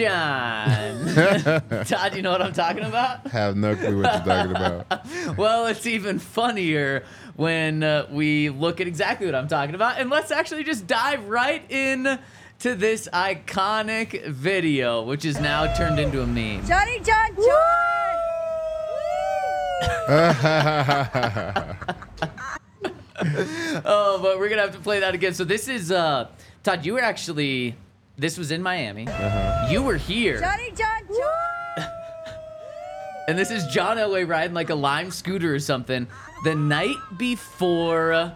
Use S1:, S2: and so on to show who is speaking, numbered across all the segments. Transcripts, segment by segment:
S1: John John. Todd, you know what I'm talking about?
S2: Have no clue what you're talking about.
S1: Well, it's even funnier when uh, we look at exactly what I'm talking about. And let's actually just dive right in to this iconic video, which is now turned into a meme.
S3: Johnny John John!
S1: Oh, but we're gonna have to play that again. So this is uh Todd, you were actually this was in Miami. Uh-huh. You were here.
S3: Johnny John John!
S1: And this is John Elway riding like a lime scooter or something the night before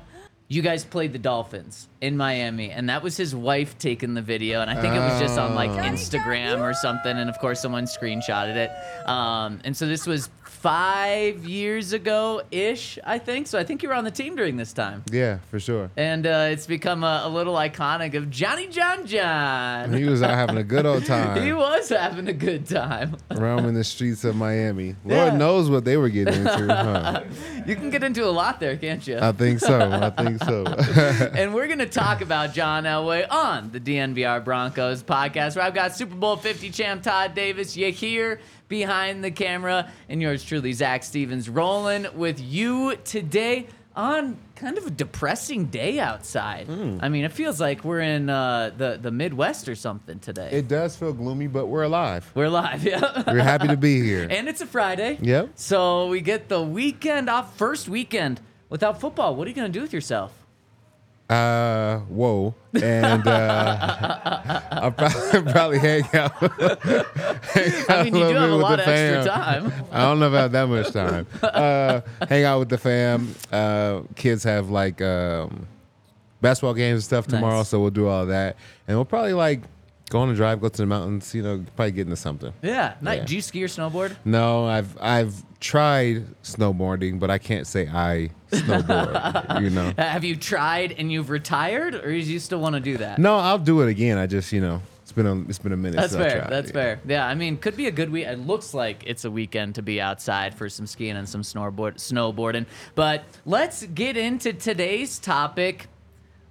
S1: you guys played the Dolphins in Miami. And that was his wife taking the video. And I think it was just on like
S2: Oh.
S1: Instagram or something. And of course, someone screenshotted it. Um, and so this was five years ago ish, I think. So I think you were on the team during this time.
S2: Yeah, for sure.
S1: And uh, it's become a, a little iconic of Johnny John John.
S2: He was out having a good old time.
S1: He was having a good time.
S2: roaming the streets of Miami. Lord
S1: Yeah.
S2: knows what they were getting into. Huh?
S1: You can get into a lot there, can't you?
S2: I think so. I think so.
S1: and we're going to talk about John Elway on the DNVR Broncos podcast, where I've got Super Bowl 50 champ Todd Davis. You here behind the camera, and yours truly, Zac Stevens, rolling with you today on kind of a depressing day outside. I mean, it feels like we're in uh, the, the Midwest or something today.
S2: it does feel gloomy, but we're alive.
S1: we're alive. yeah.
S2: We're happy to be here.
S1: and it's a Friday.
S2: Yep.
S1: So we get the weekend off, first weekend without football. What are you going to do with yourself?
S2: Uh, whoa. And uh, I'll probably, probably hang out. hang out
S1: I mean, you do have a
S2: with
S1: lot
S2: the
S1: of extra
S2: fam.
S1: time.
S2: I don't know about that much time. Uh, hang out with the fam. Uh, kids have like um, basketball games and stuff tomorrow,
S1: Nice.
S2: so we'll do all that. And we'll probably like go on a drive, go to the mountains, you know, probably get into something.
S1: Yeah.
S2: Yeah.
S1: Do you ski or snowboard?
S2: No, I've I've tried snowboarding, but I can't say I snowboard. you know.
S1: Have you tried and you've retired, or do you still want to do that?
S2: No, I'll do it again. I just you know it's been a it's been a minute.
S1: That's fair.
S2: tried,
S1: That's
S2: yeah.
S1: fair. Yeah, I mean, could be a good week. It looks like it's a weekend to be outside for some skiing and some snowboard snowboarding. But let's get into today's topic.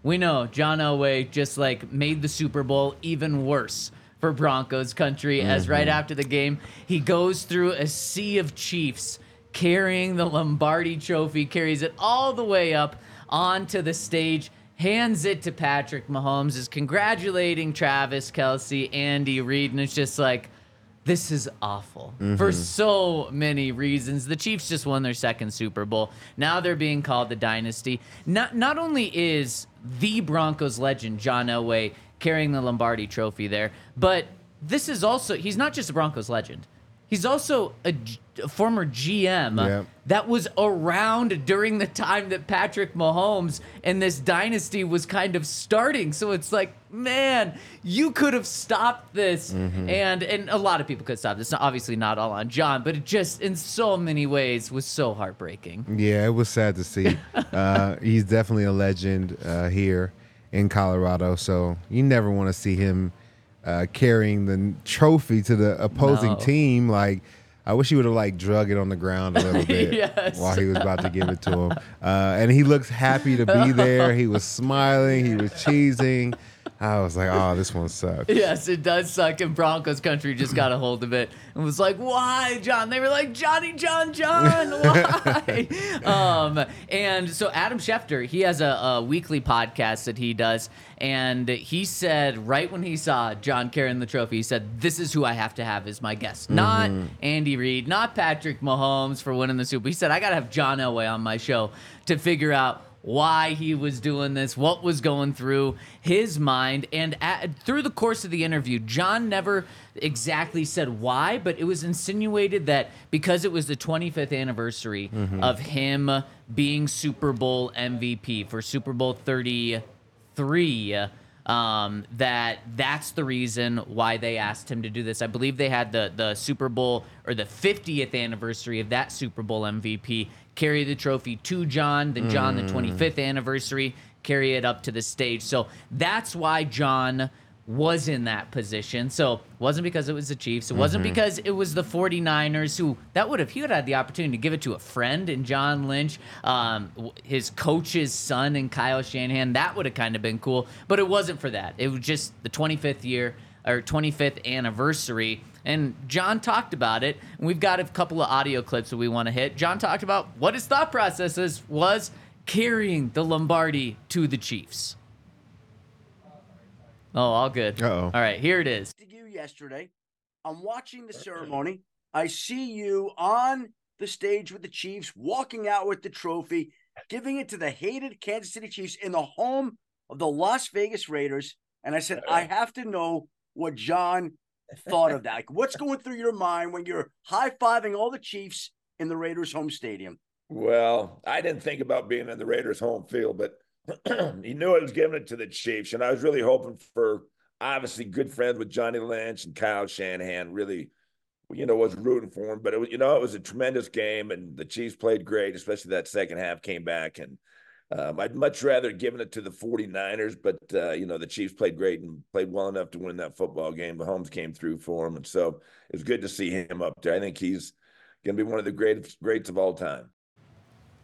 S1: We know John Elway just like made the Super Bowl even worse for Broncos country as mm-hmm. right after the game he goes through a sea of Chiefs carrying the Lombardi trophy, carries it all the way up onto the stage, hands it to Patrick Mahomes, is congratulating Travis Kelce, Andy Reid, and it's just like this is awful for mm-hmm. so many reasons. The Chiefs just won their second Super Bowl. Now they're being called the dynasty. Not not only is the Broncos legend John Elway carrying the Lombardi trophy there, but this is also he's not just a Broncos legend. He's also a, G- a former GM
S2: Yeah.
S1: that was around during the time that Patrick Mahomes and this dynasty was kind of starting. So it's like, man, you could have stopped this, and and a lot of people could stop this. Obviously, not all on John, but it just in so many ways was so heartbreaking.
S2: Yeah, it was sad to see. uh, he's definitely a legend uh, here in Colorado. So you never want to see him uh, carrying the trophy to the opposing
S1: No.
S2: team. Like, I wish he would have like drug it on the ground a little bit
S1: Yes.
S2: while he was about to give it to him. Uh, and he looks happy to be there. He was smiling. He was cheesing. I was like, oh, this one sucks.
S1: Yes, it does suck. And Broncos country just got a hold of it and was like, "Why, John?" They were like, "Johnny, John, John, why?" um, and so Adam Schefter, he has a, a weekly podcast that he does, and he said right when he saw John carrying the trophy, he said, "This is who I have to have as my guest, not Andy Reid, not Patrick Mahomes for winning the Super." He said, "I got to have John Elway on my show to figure out." Why he was doing this, what was going through his mind. And at, through the course of the interview, John never exactly said why, but it was insinuated that because it was the 25th anniversary mm-hmm. of him being Super Bowl MVP for Super Bowl 33 um, that that's the reason why they asked him to do this. I believe they had the the Super Bowl or the 50th anniversary of that Super Bowl MVP carry the trophy to John, then John the 25th anniversary carry it up to the stage. So that's why John was in that position. So wasn't because it was the Chiefs. It wasn't because it was the 49ers who that would have he would have had the opportunity to give it to a friend in John Lynch, um, his coach's son and Kyle Shanahan. That would have kind of been cool. But it wasn't for that. It was just the 25th year or 25th anniversary. And John talked about it. And we've got a couple of audio clips that we want to hit. John talked about what his thought process is, was carrying the Lombardi to the Chiefs. Oh, all good.
S2: Uh-oh.
S1: All right, here it is.
S4: to you yesterday. I'm watching the ceremony. I see you on the stage with the Chiefs, walking out with the trophy, giving it to the hated Kansas City Chiefs in the home of the Las Vegas Raiders. And I said, I have to know what John thought of that. Like, what's going through your mind when you're high fiving all the Chiefs in the Raiders' home stadium?
S5: Well, I didn't think about being in the Raiders' home field, but he knew I was giving it to the Chiefs, and I was really hoping for obviously good friends with Johnny Lynch and Kyle Shanahan. Really, you know, was rooting for him, but it was, you know, it was a tremendous game, and the Chiefs played great, especially that second half came back, and um, I'd much rather given it to the 49ers, but uh, you know, the Chiefs played great and played well enough to win that football game. Mahomes came through for him, and so it was good to see him up there. I think he's going to be one of the greatest greats of all time.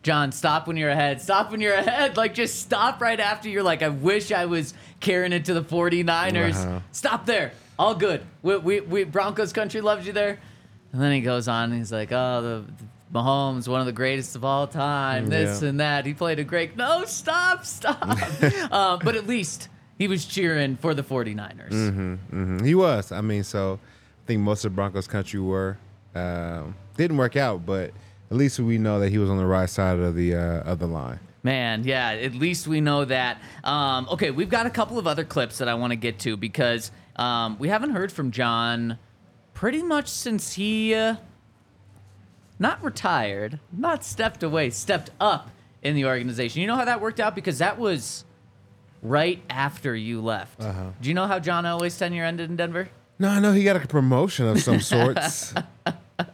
S1: John, stop when you're ahead. Stop when you're ahead. Like, just stop right after you're like, I wish I was carrying it to the 49ers.
S2: Wow.
S1: Stop there. All good. We, we, we, Broncos country loves you there. And then he goes on and he's like, oh, the, the Mahomes, one of the greatest of all time, this
S2: Yeah.
S1: and that. He played a great. No, stop, stop. uh, but at least he was cheering for the 49ers.
S2: Mhm, He was. I mean, so I think most of Broncos country were. Um, didn't work out, but at least we know that he was on the right side of the uh, of the line.
S1: Man, yeah, at least we know that. Um, okay, we've got a couple of other clips that I want to get to because um, we haven't heard from John pretty much since he uh, not retired, not stepped away, stepped up in the organization. You know how that worked out? Because that was right after you left.
S2: Uh-huh.
S1: Do you know how John Elway's tenure ended in Denver?
S2: No, I know he got a promotion of some sorts.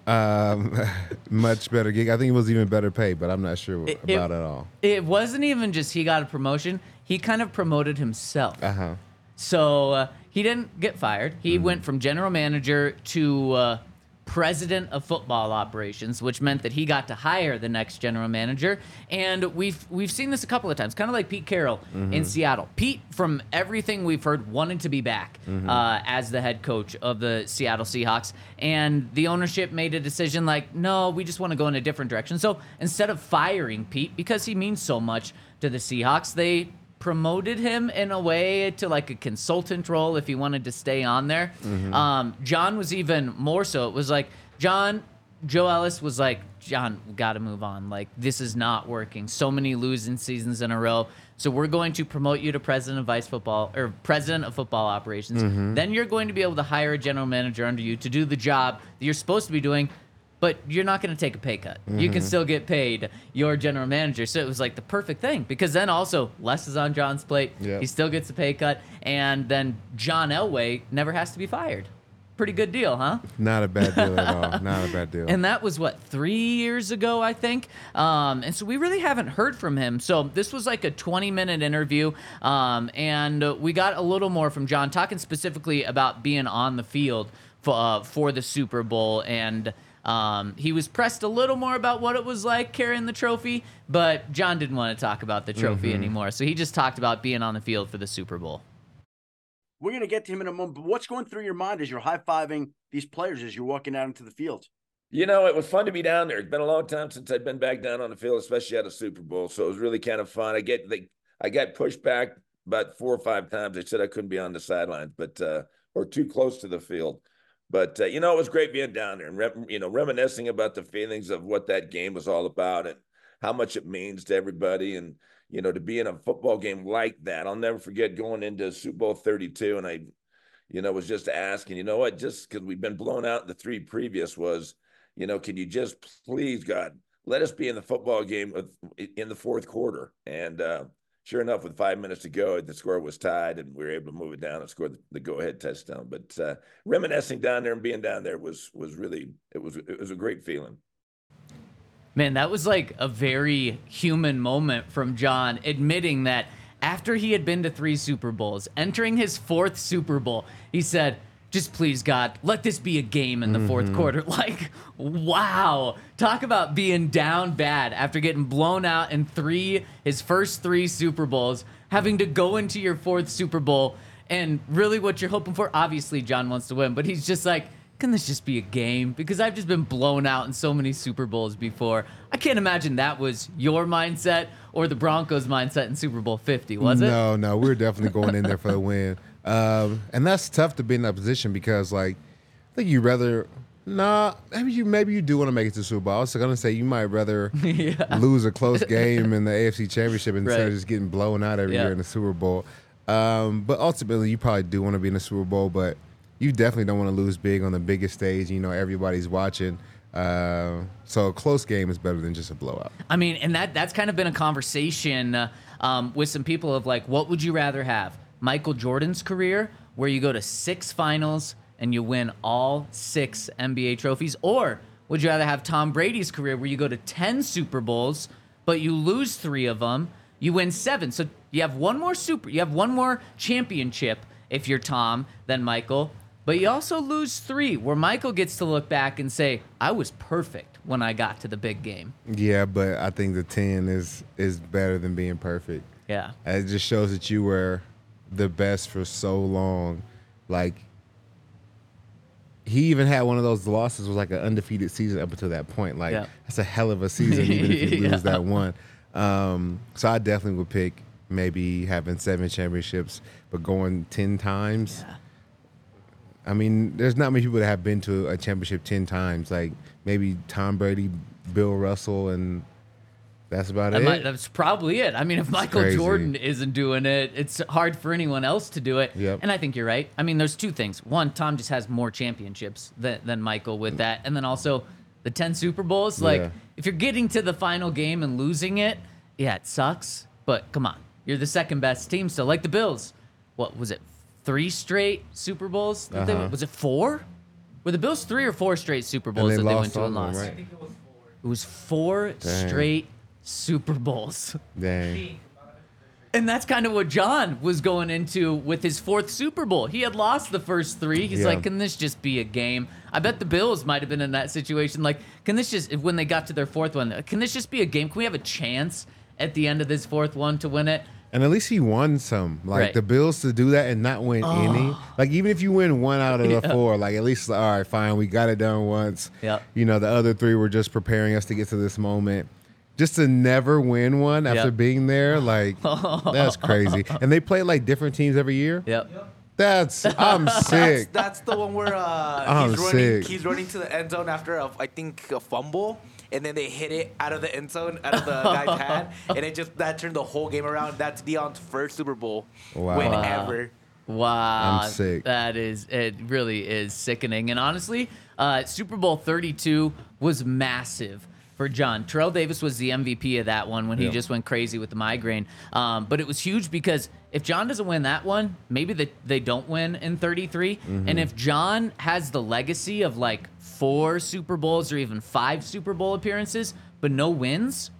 S2: Um, much better gig. I think it was even better paid, but I'm not sure
S1: It- it-
S2: about it all.
S1: It wasn't even just he got a promotion, he kind of promoted himself.
S2: Uh huh.
S1: So uh, he didn't get fired. He went from general manager to uh, president of football operations, which meant that he got to hire the next general manager. And we've we've seen this a couple of times, kind of like Pete Carroll in Seattle. Pete, from everything we've heard, wanted to be back uh, as the head coach of the Seattle Seahawks, and the ownership made a decision like, no, we just want to go in a different direction. So instead of firing Pete because he means so much to the Seahawks, they promoted him in a way to like a consultant role if he wanted to stay on there. Um, John was even more so. It was like John, Joe Ellis was like, John, got to move on. Like, this is not working. So many losing seasons in a row. So we're going to promote you to president of vice football or president of football operations. Then you're going to be able to hire a general manager under you to do the job that you're supposed to be doing. But you're not going to take a pay cut. You can still get paid your general manager. So it was like the perfect thing because then also less is on John's plate.
S2: Yep.
S1: He still gets a pay cut, and then John Elway never has to be fired. Pretty good deal, huh?
S2: Not a bad deal at all. Not a bad deal.
S1: And that was what three years ago, I think. Um, and so we really haven't heard from him. So this was like a 20 minute interview, um, and we got a little more from John talking specifically about being on the field for uh, for the Super Bowl and. Um, he was pressed a little more about what it was like carrying the trophy, but John didn't want to talk about the trophy anymore. So he just talked about being on the field for the Super Bowl.
S4: We're going to get to him in a moment. But what's going through your mind as you're high fiving these players as you're walking out into the field?
S5: You know, it was fun to be down there. It's been a long time since I've been back down on the field, especially at a Super Bowl. So it was really kind of fun. I get like I got pushed back about four or five times. They said I couldn't be on the sidelines, but uh, or too close to the field. But uh, you know, it was great being down there and rem- you know reminiscing about the feelings of what that game was all about and how much it means to everybody. And you know, to be in a football game like that, I'll never forget going into Super Bowl 32, and I, you know, was just asking, you know what, just because we've been blown out the three previous was, you know, can you just please God let us be in the football game with, in the fourth quarter? And uh, sure enough, with five minutes to go, the score was tied, and we were able to move it down and score the, the go-ahead touchdown. But uh, reminiscing down there and being down there was was really it was it was a great feeling.
S1: Man, that was like a very human moment from John admitting that after he had been to three Super Bowls, entering his fourth Super Bowl, he said, just please, God, let this be a game in the fourth mm-hmm. quarter. Like, wow. Talk about being down bad after getting blown out in three, his first three Super Bowls, having to go into your fourth Super Bowl. And really, what you're hoping for, obviously, John wants to win, but he's just like, can this just be a game? Because I've just been blown out in so many Super Bowls before. I can't imagine that was your mindset or the Broncos' mindset in Super Bowl 50, was it?
S2: No, no, we are definitely going in there for the win. Um, and that's tough to be in that position because, like, I think you'd rather. Nah, maybe you maybe you do want to make it to the Super Bowl. I was gonna say you might rather lose a close game in the AFC Championship instead
S1: Right.
S2: of just getting blown out every
S1: Yeah.
S2: year in the Super Bowl. Um, but ultimately, you probably do want to be in the Super Bowl, but you definitely don't want to lose big on the biggest stage. You know, everybody's watching. Uh, so a close game is better than just a blowout.
S1: I mean, and that that's kind of been a conversation uh, um, with some people of like, what would you rather have? Michael Jordan's career, where you go to six finals and you win all six NBA trophies, or would you rather have Tom Brady's career, where you go to ten Super Bowls but you lose three of them, you win seven, so you have one more super, you have one more championship if you're Tom than Michael. But you also lose three, where Michael gets to look back and say, I was perfect when I got to the big game.
S2: Yeah, but I think the ten is is better than being perfect.
S1: Yeah.
S2: It just shows that you were the best for so long. Like he even had one of those losses was like an undefeated season up until that point. Like
S1: Yeah.
S2: that's a hell of a season, even if you
S1: Yeah.
S2: that one. Um, so I definitely would pick maybe having seven championships, but going ten times. I mean, there's not many people that have been to a championship ten times. Like maybe Tom Brady, Bill Russell, and that's about
S1: That
S2: it.
S1: might, that's probably it. I mean, if Michael
S2: crazy.
S1: Jordan isn't doing it, it's hard for anyone else to do it.
S2: Yep.
S1: And I think you're right. I mean, there's two things. One, Tom just has more championships than, than Michael with that. And then also the 10 Super Bowls. Like,
S2: Yeah.
S1: if you're getting to the final game and losing it, yeah, it sucks. But come on. You're the second best team still. Like the Bills. What was it? Three straight Super Bowls? that
S2: Uh-huh.
S1: was it four? Were the Bills three or four straight Super Bowls
S2: they
S1: that they went
S2: lost
S1: to
S2: all
S1: and
S2: of them,
S1: lost?
S2: right?
S1: It was four
S2: Dang.
S1: straight Super Bowls.
S2: Dang.
S1: And that's kind of what John was going into with his fourth Super Bowl. He had lost the first three. He's
S2: Yeah.
S1: like, can this just be a game? I bet the Bills might have been in that situation. Like, can this just, when they got to their fourth one, can this just be a game? Can we have a chance at the end of this fourth one to win it?
S2: And at least he won some. Like
S1: Right. Oh.
S2: the Bills to do that and not win oh. any. Like even if you win one out of the four, like at least all right, fine, we got it done once.
S1: Yep.
S2: You know, the other three were just preparing us to get to this moment. Just to never win one after
S1: Yep.
S2: being there, like that's crazy. And they play like different teams every year.
S1: Yep.
S2: That's I'm sick.
S6: That's the one where uh, he's running.
S2: sick.
S6: He's running to the end zone after a, I think a fumble, and then they hit it out of the end zone, out of the guy's hand, and it just that turned the whole game around. That's Dion's first Super Bowl
S2: Wow.
S6: win
S2: Wow.
S6: ever.
S1: Wow,
S2: I'm sick.
S1: That is, it really is sickening. And honestly, uh, Super Bowl 32 was massive for John. Terrell Davis was the MVP of that one when he
S2: Yeah.
S1: just went crazy with the migraine. Um, but it was huge because if John doesn't win that one, maybe they, they don't win in 33.
S2: Mm-hmm.
S1: And if John has the legacy of like four Super Bowls or even five Super Bowl appearances, but no wins,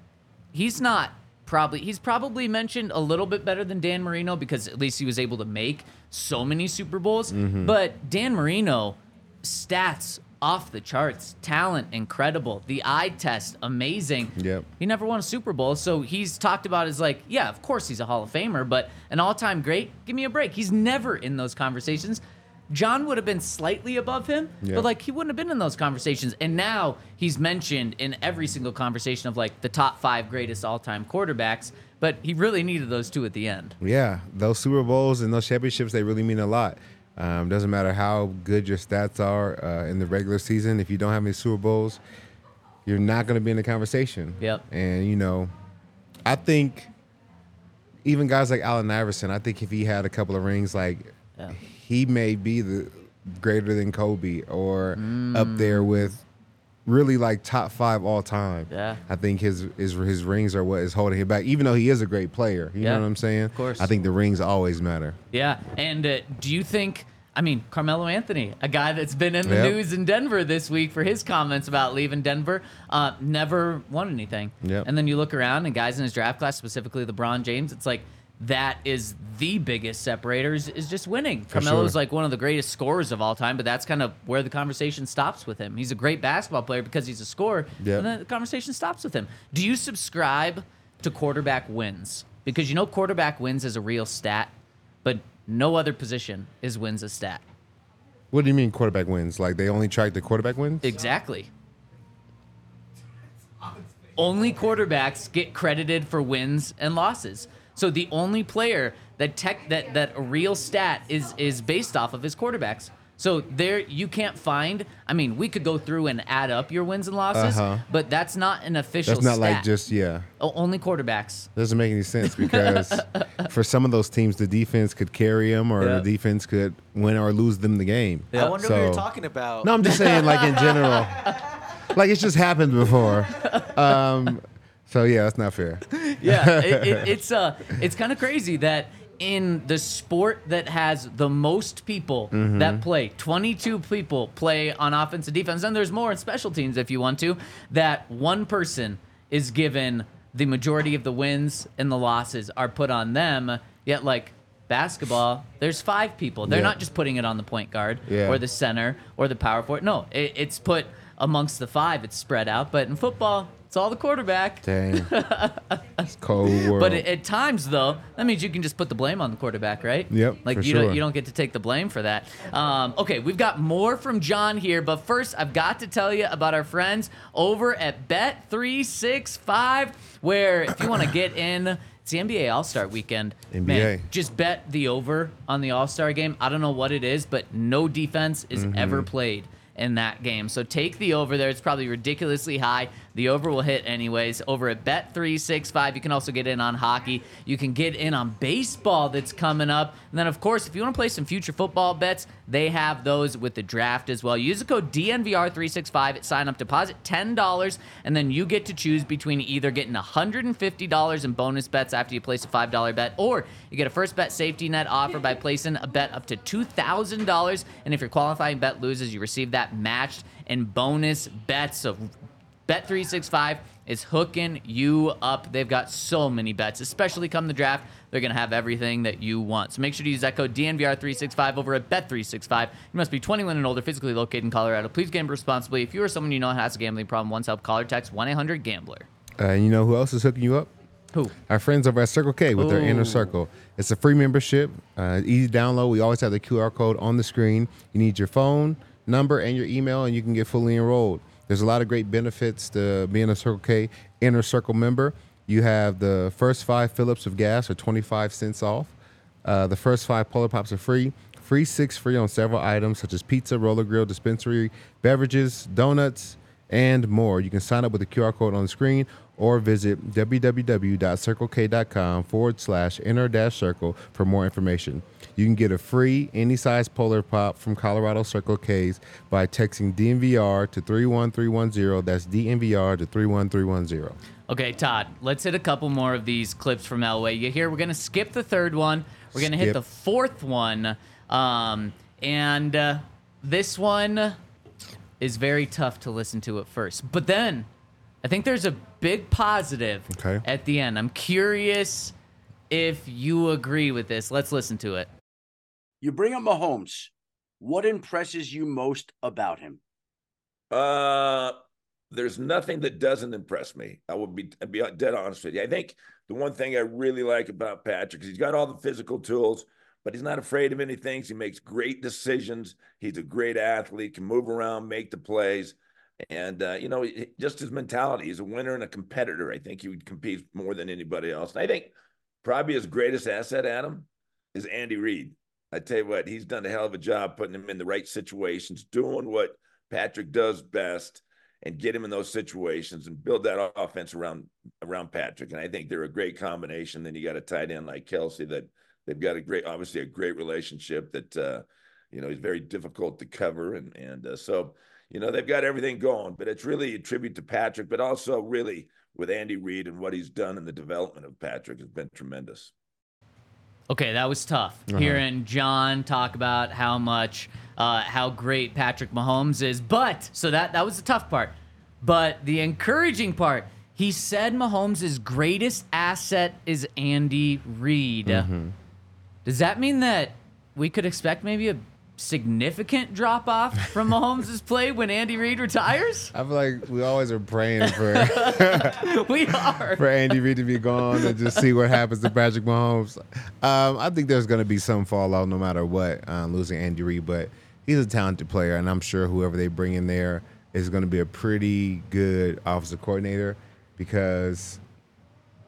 S1: he's not probably he's probably mentioned a little bit better than Dan Marino because at least he was able to make so many Super Bowls.
S2: Mm-hmm.
S1: But Dan Marino stats off the charts, talent incredible, the eye test amazing.
S2: Yep.
S1: He never won a Super Bowl, so he's talked about as like, yeah, of course he's a Hall of Famer, but an all-time great, give me a break. He's never in those conversations. John would have been slightly above him,
S2: Yeah.
S1: but like he wouldn't have been in those conversations. And now he's mentioned in every single conversation of like the top five greatest all-time quarterbacks. But he really needed those two at the end.
S2: Yeah, those Super Bowls and those championships, they really mean a lot. Um, doesn't matter how good your stats are uh, in the regular season. If you don't have any Super Bowls, you're not going to be in the conversation.
S1: Yep.
S2: And, you know, I think even guys like Allen Iverson, I think if he had a couple of rings, like
S1: Yeah.
S2: he may be the greater than Kobe or up there with really like top five all time.
S1: Yeah.
S2: I think his his his rings are what is holding him back, even though he is a great player. You
S1: Yeah,
S2: know what I'm saying?
S1: of course.
S2: I think the rings always matter.
S1: Yeah. And uh, do you think? I mean, Carmelo Anthony, a guy that's been in the
S2: Yep.
S1: news in Denver this week for his comments about leaving Denver, uh, never won anything.
S2: Yep.
S1: And then you look around and guys in his draft class, specifically LeBron James, it's like that is the biggest separator is, is just winning. Carmelo's
S2: sure.
S1: like one of the greatest scorers of all time, but that's kind of where the conversation stops with him. He's a great basketball player because he's a scorer,
S2: Yep.
S1: and then the conversation stops with him. Do you subscribe to quarterback wins? Because you know quarterback wins is a real stat, but no other position is wins a stat.
S2: What do you mean quarterback wins? Like they only track the quarterback wins?
S1: Exactly. Only quarterbacks get credited for wins and losses. So the only player that tech that that a real stat is is based off of is quarterbacks. So there you can't find. I mean, we could go through and add up your wins and losses,
S2: Uh-huh.
S1: but that's not an official.
S2: That's not
S1: stat.
S2: like just yeah.
S1: O- only quarterbacks.
S2: Doesn't make any sense because for some of those teams, the defense could carry them, or
S1: Yeah.
S2: the defense could win or lose them the game.
S6: I wonder what you're
S2: So-
S6: talking about.
S2: No, I'm just saying, like in general, like it's just happened before. Um, so yeah, that's not fair.
S1: yeah, it, it, it's uh, it's kind of crazy that in the sport that has the most people
S2: Mm-hmm.
S1: that play, 22 people play on offense and defense, and there's more in special teams if you want to. That one person is given the majority of the wins and the losses are put on them. Yet, like basketball, there's five people. They're
S2: Yeah.
S1: not just putting it on the point guard
S2: Yeah.
S1: or the center or the power forward. No, it, it's put amongst the five. It's spread out. But in football, it's all the quarterback.
S2: Dang, it's cold world.
S1: But at, at times, though, that means you can just put the blame on the quarterback, right?
S2: Yep,
S1: Like
S2: for
S1: you
S2: sure.
S1: don't you don't get to take the blame for that. Um, okay, we've got more from John here, but first I've got to tell you about our friends over at Bet Three Six Five, where if you want to get in. It's the NBA All Star Weekend. Man,
S2: NBA.
S1: just bet the over on the All Star game. I don't know what it is, but no defense is
S2: Mm-hmm.
S1: ever played in that game. So take the over there. It's probably ridiculously high. The over will hit anyways. Over at Bet365, you can also get in on hockey. You can get in on baseball that's coming up. And then, of course, if you want to play some future football bets, they have those with the draft as well. Use the code DNVR365 at sign up, deposit $10, and then you get to choose between either getting $150 in bonus bets after you place a $5 bet, or you get a first bet safety net offer by placing a bet up to $2,000. And if your qualifying bet loses, you receive that matched and bonus bets. So Bet365 is hooking you up. They've got so many bets, especially come the draft. They're going to have everything that you want. So make sure to use that code DNVR365 over at Bet365. You must be 21 and older, physically located in Colorado. Please gamble responsibly. If you or someone you know has a gambling problem, once help, call or text 1 800 Gambler.
S2: Uh, and you know who else is hooking you up?
S1: Who?
S2: Our friends over at Circle K with their Inner Circle. It's a free membership, uh, easy download. We always have the QR code on the screen. You need your phone number and your email, and you can get fully enrolled. There's a lot of great benefits to being a Circle K Inner Circle member. You have the first five Phillips of gas are 25 cents off. Uh, the first five Polar Pops are free. Free six free on several items such as pizza, roller grill, dispensary, beverages, donuts, and more. You can sign up with the QR code on the screen or visit www.circlek.com forward slash inner dash circle for more information. You can get a free any size Polar Pop from Colorado Circle K's by texting DNVR to 31310. That's DNVR to 31310.
S1: Okay, Todd, let's hit a couple more of these clips from Elway. You hear we're going to skip the third one. We're going to hit the fourth one. Um, and uh, this one is very tough to listen to at first. But then I think there's a big positive
S2: Okay.
S1: at the end. I'm curious if you agree with this. Let's listen to it.
S4: You bring up Mahomes. What impresses you most about him?
S5: Uh, there's nothing that doesn't impress me. I will be I'd be dead honest with you. I think the one thing I really like about Patrick is he's got all the physical tools, but he's not afraid of anything. He makes great decisions. He's a great athlete, can move around, make the plays, and uh, you know, just his mentality. He's a winner and a competitor. I think he would compete more than anybody else. And I think probably his greatest asset, Adam, is Andy Reid. I tell you what, he's done a hell of a job putting him in the right situations, doing what Patrick does best, and get him in those situations and build that offense around around Patrick. And I think they're a great combination. Then you got a tight end like Kelce that they've got a great, obviously a great relationship that uh, you know is very difficult to cover, and and uh, so you know they've got everything going. But it's really a tribute to Patrick, but also really with Andy Reid and what he's done in the development of Patrick has been tremendous.
S1: Okay, that was tough. Hearing John talk about how much, uh, how great Patrick Mahomes is, but so that that was the tough part. But the encouraging part, he said Mahomes' greatest asset is Andy Reid. Does that mean that we could expect maybe a significant drop off from Mahomes' play when Andy Reid retires?
S2: I feel like we always are praying for
S1: we are.
S2: for Andy Reid to be gone and just see what happens to Patrick Mahomes. Um, I think there's going to be some fallout no matter what, uh, losing Andy Reid, but he's a talented player, and I'm sure whoever they bring in there is going to be a pretty good offensive coordinator because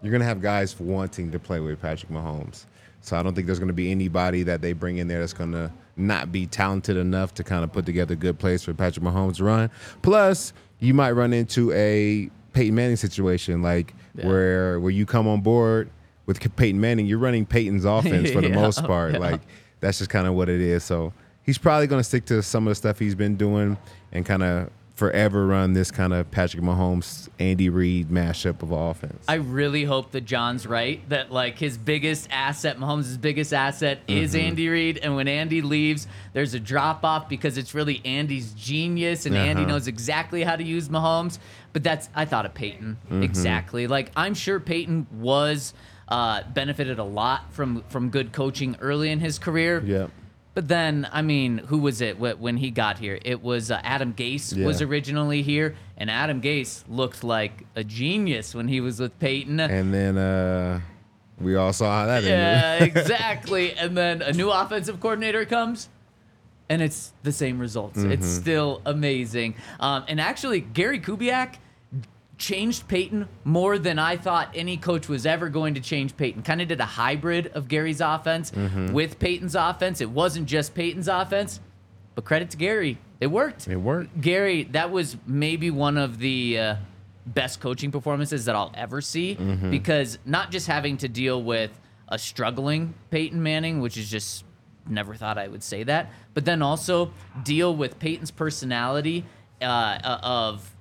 S2: you're going to have guys wanting to play with Patrick Mahomes. So I don't think there's going to be anybody that they bring in there that's going to not be talented enough to kind of put together good plays for Patrick Mahomes to run. Plus, you might run into a Peyton Manning situation, like where where you come on board with Peyton Manning, you're running Peyton's offense for the
S1: Yeah,
S2: most part. Like that's just kind of what it is. So he's probably going to stick to some of the stuff he's been doing and kind of forever run this kind of Patrick Mahomes, Andy Reid mashup of offense.
S1: I really hope that John's right. That like his biggest asset, Mahomes' biggest asset, is
S2: Mm-hmm.
S1: Andy Reid, and when Andy leaves, there's a drop off because it's really Andy's genius, and Andy
S2: Uh-huh.
S1: knows exactly how to use Mahomes. But that's I thought of Peyton
S2: Mm-hmm.
S1: exactly. Like I'm sure Peyton was uh, benefited a lot from from good coaching early in his career.
S2: Yep.
S1: But then, I mean, who was it when he got here? It was uh, Adam Gase was originally here, and Adam Gase looked like a genius when he was with Peyton.
S2: And then uh, we all saw how that ended.
S1: Yeah, exactly. and then a new offensive coordinator comes, and it's the same results. It's
S2: Mm-hmm.
S1: still amazing. Um, and actually, Gary Kubiak changed Peyton more than I thought any coach was ever going to change Peyton. Kind of did a hybrid of Gary's offense
S2: Mm-hmm.
S1: with Peyton's offense. It wasn't just Peyton's offense, but credit to Gary, it worked.
S2: It worked.
S1: Gary, that was maybe one of the uh, best coaching performances that I'll ever see
S2: Mm-hmm.
S1: because not just having to deal with a struggling Peyton Manning, which is just never thought I would say that, but then also deal with Peyton's personality uh, uh, of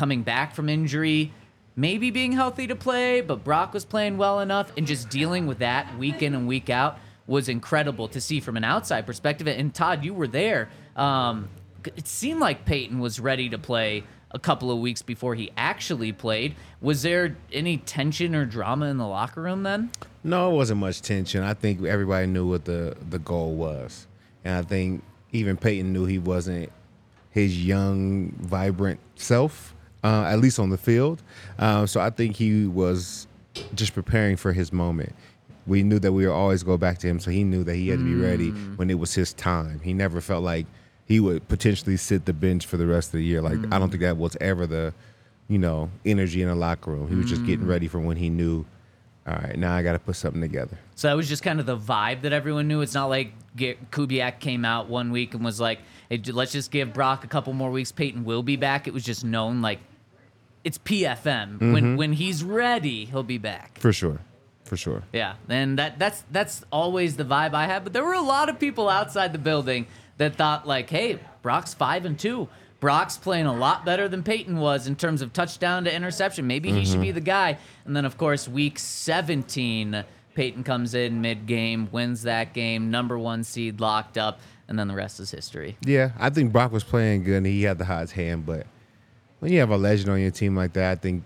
S1: coming back from injury, maybe being healthy to play, but Brock was playing well enough, and just dealing with that week in and week out was incredible to see from an outside perspective. And Todd, you were there. Um, it seemed like Peyton was ready to play a couple of weeks before he actually played. Was there any tension or drama in the locker room then?
S2: No, it wasn't much tension. I think everybody knew what the the goal was, and I think even Peyton knew he wasn't his young, vibrant self, uh, at least on the field. Um, so I think he was just preparing for his moment. We knew that we would always go back to him, so he knew that he had to be ready when it was his time. He never felt like he would potentially sit the bench for the rest of the year. Like I don't think that was ever the, you know, energy in the locker room. He was just getting ready for when he knew all right, now I got to put something together.
S1: So that was just kind of the vibe that everyone knew. It's not like Kubiak came out one week and was like, hey, let's just give Brock a couple more weeks. Peyton will be back. It was just known like it's PFM. When mm-hmm. when he's ready, he'll be back.
S2: For sure. For sure.
S1: Yeah, and that that's that's always the vibe I have. But there were a lot of people outside the building that thought like, "Hey, Brock's five and two. Brock's playing a lot better than Peyton was in terms of touchdown to interception. Maybe he should be mm-hmm. the guy." And then, of course, week 17, Peyton comes in mid game, wins that game, number one seed locked up, and then the rest is history.
S2: Yeah, I think Brock was playing good and he had the hottest hand, but when you have a legend on your team like that, I think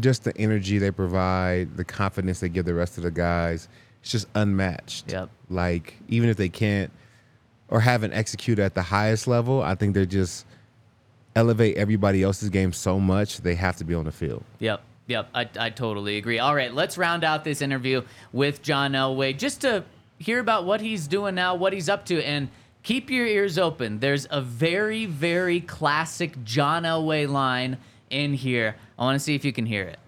S2: just the energy they provide, the confidence they give the rest of the guys, it's just unmatched.
S1: Yep.
S2: Like even if they can't or haven't executed at the highest level, I think they just elevate everybody else's game so much they have to be on the field.
S1: Yep. Yep. I, I totally agree. All right, let's round out this interview with John Elway just to hear about what he's doing now, what he's up to, and keep your ears open. There's a very, very classic John Elway line in here. I want to see if you can hear it.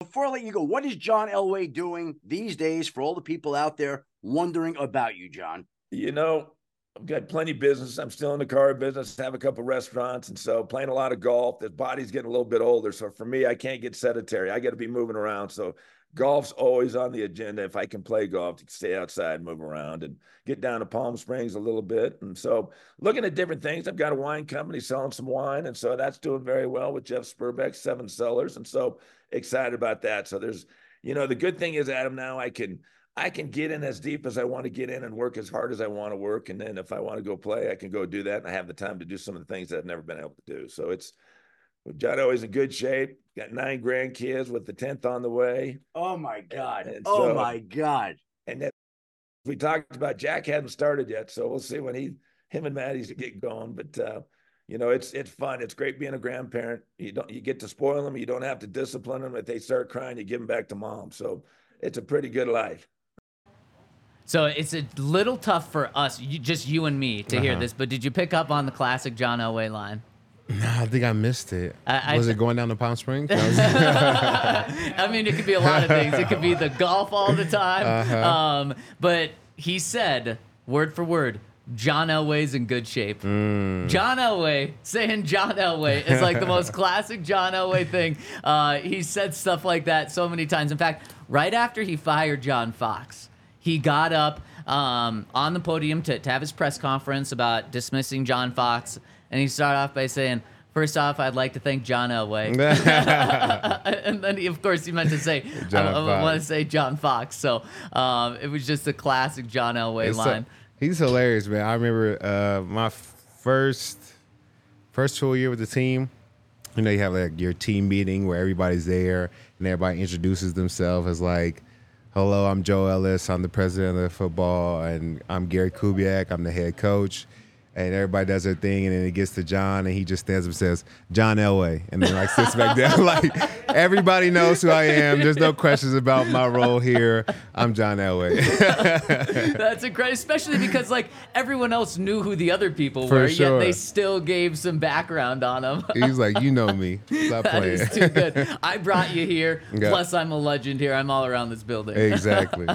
S4: Before I let you go, what is John Elway doing these days for all the people out there wondering about you, John?
S5: You know, I've got plenty of business. I'm still in the car business, have a couple restaurants, and so playing a lot of golf. The body's getting a little bit older, so for me, I can't get sedentary. I got to be moving around. So golf's always on the agenda. If I can play golf, to stay outside, move around, and get down to Palm Springs a little bit. And so looking at different things. I've got a wine company selling some wine, and so that's doing very well with Jeff Spurbeck, seven cellars, and so excited about that. So there's, you know, the good thing is, Adam, now I can. I can get in as deep as I want to get in and work as hard as I want to work. And then if I want to go play, I can go do that. And I have the time to do some of the things that I've never been able to do. So it's John always in good shape. Got nine grandkids with the tenth on the way.
S4: Oh my God.
S5: And
S4: oh
S5: so-
S4: my God.
S5: And then we talked about Jack hadn't started yet, so we'll see when he him and Maddie's get going. But uh, you know, it's it's fun. It's great being a grandparent. You don't you get to spoil them. You don't have to discipline them. If they start crying, you give them back to mom. So it's a pretty good life.
S1: So it's a little tough for us, you, just you and me, to hear
S2: Uh-huh.
S1: this. But did you pick up on the classic John Elway line?
S2: Nah, I think I missed it.
S1: I- I-
S2: was it going down to Palm Springs?
S1: I mean, it could be a lot of things. It could be the golf all the time.
S2: Uh-huh.
S1: Um, but he said, word for word, John Elway's in good shape.
S2: Mm.
S1: John Elway saying John Elway is like the most classic John Elway thing. Uh, he said stuff like that so many times. In fact, right after he fired John Fox, he got up um, on the podium to, to have his press conference about dismissing John Fox. And he started off by saying, First off, I'd like to thank John Elway. and then, he, of course, he meant to say,
S2: John
S1: I, I want to say John Fox. So um, it was just a classic John Elway
S2: It's a-
S1: line.
S2: he's hilarious, man. I remember uh, my first first full year with the team. You know, you have like your team meeting where everybody's there and everybody introduces themselves as like, "Hello, I'm Joe Ellis. I'm the president of the football, and I'm Gary Kubiak. I'm the head coach." And everybody does their thing, and then it gets to John, and he just stands up and says, "John Elway," and then like sits back down. like everybody knows who I am. There's no questions about my role here. I'm John Elway.
S1: That's incredible, especially because like everyone else knew who the other people
S2: For
S1: were, yet they still gave some background on them.
S2: He's like, you know me. Stop
S1: That
S2: playing.
S1: is too good. I brought you here.
S2: Yeah.
S1: Plus, I'm a legend here. I'm all around this building.
S2: exactly.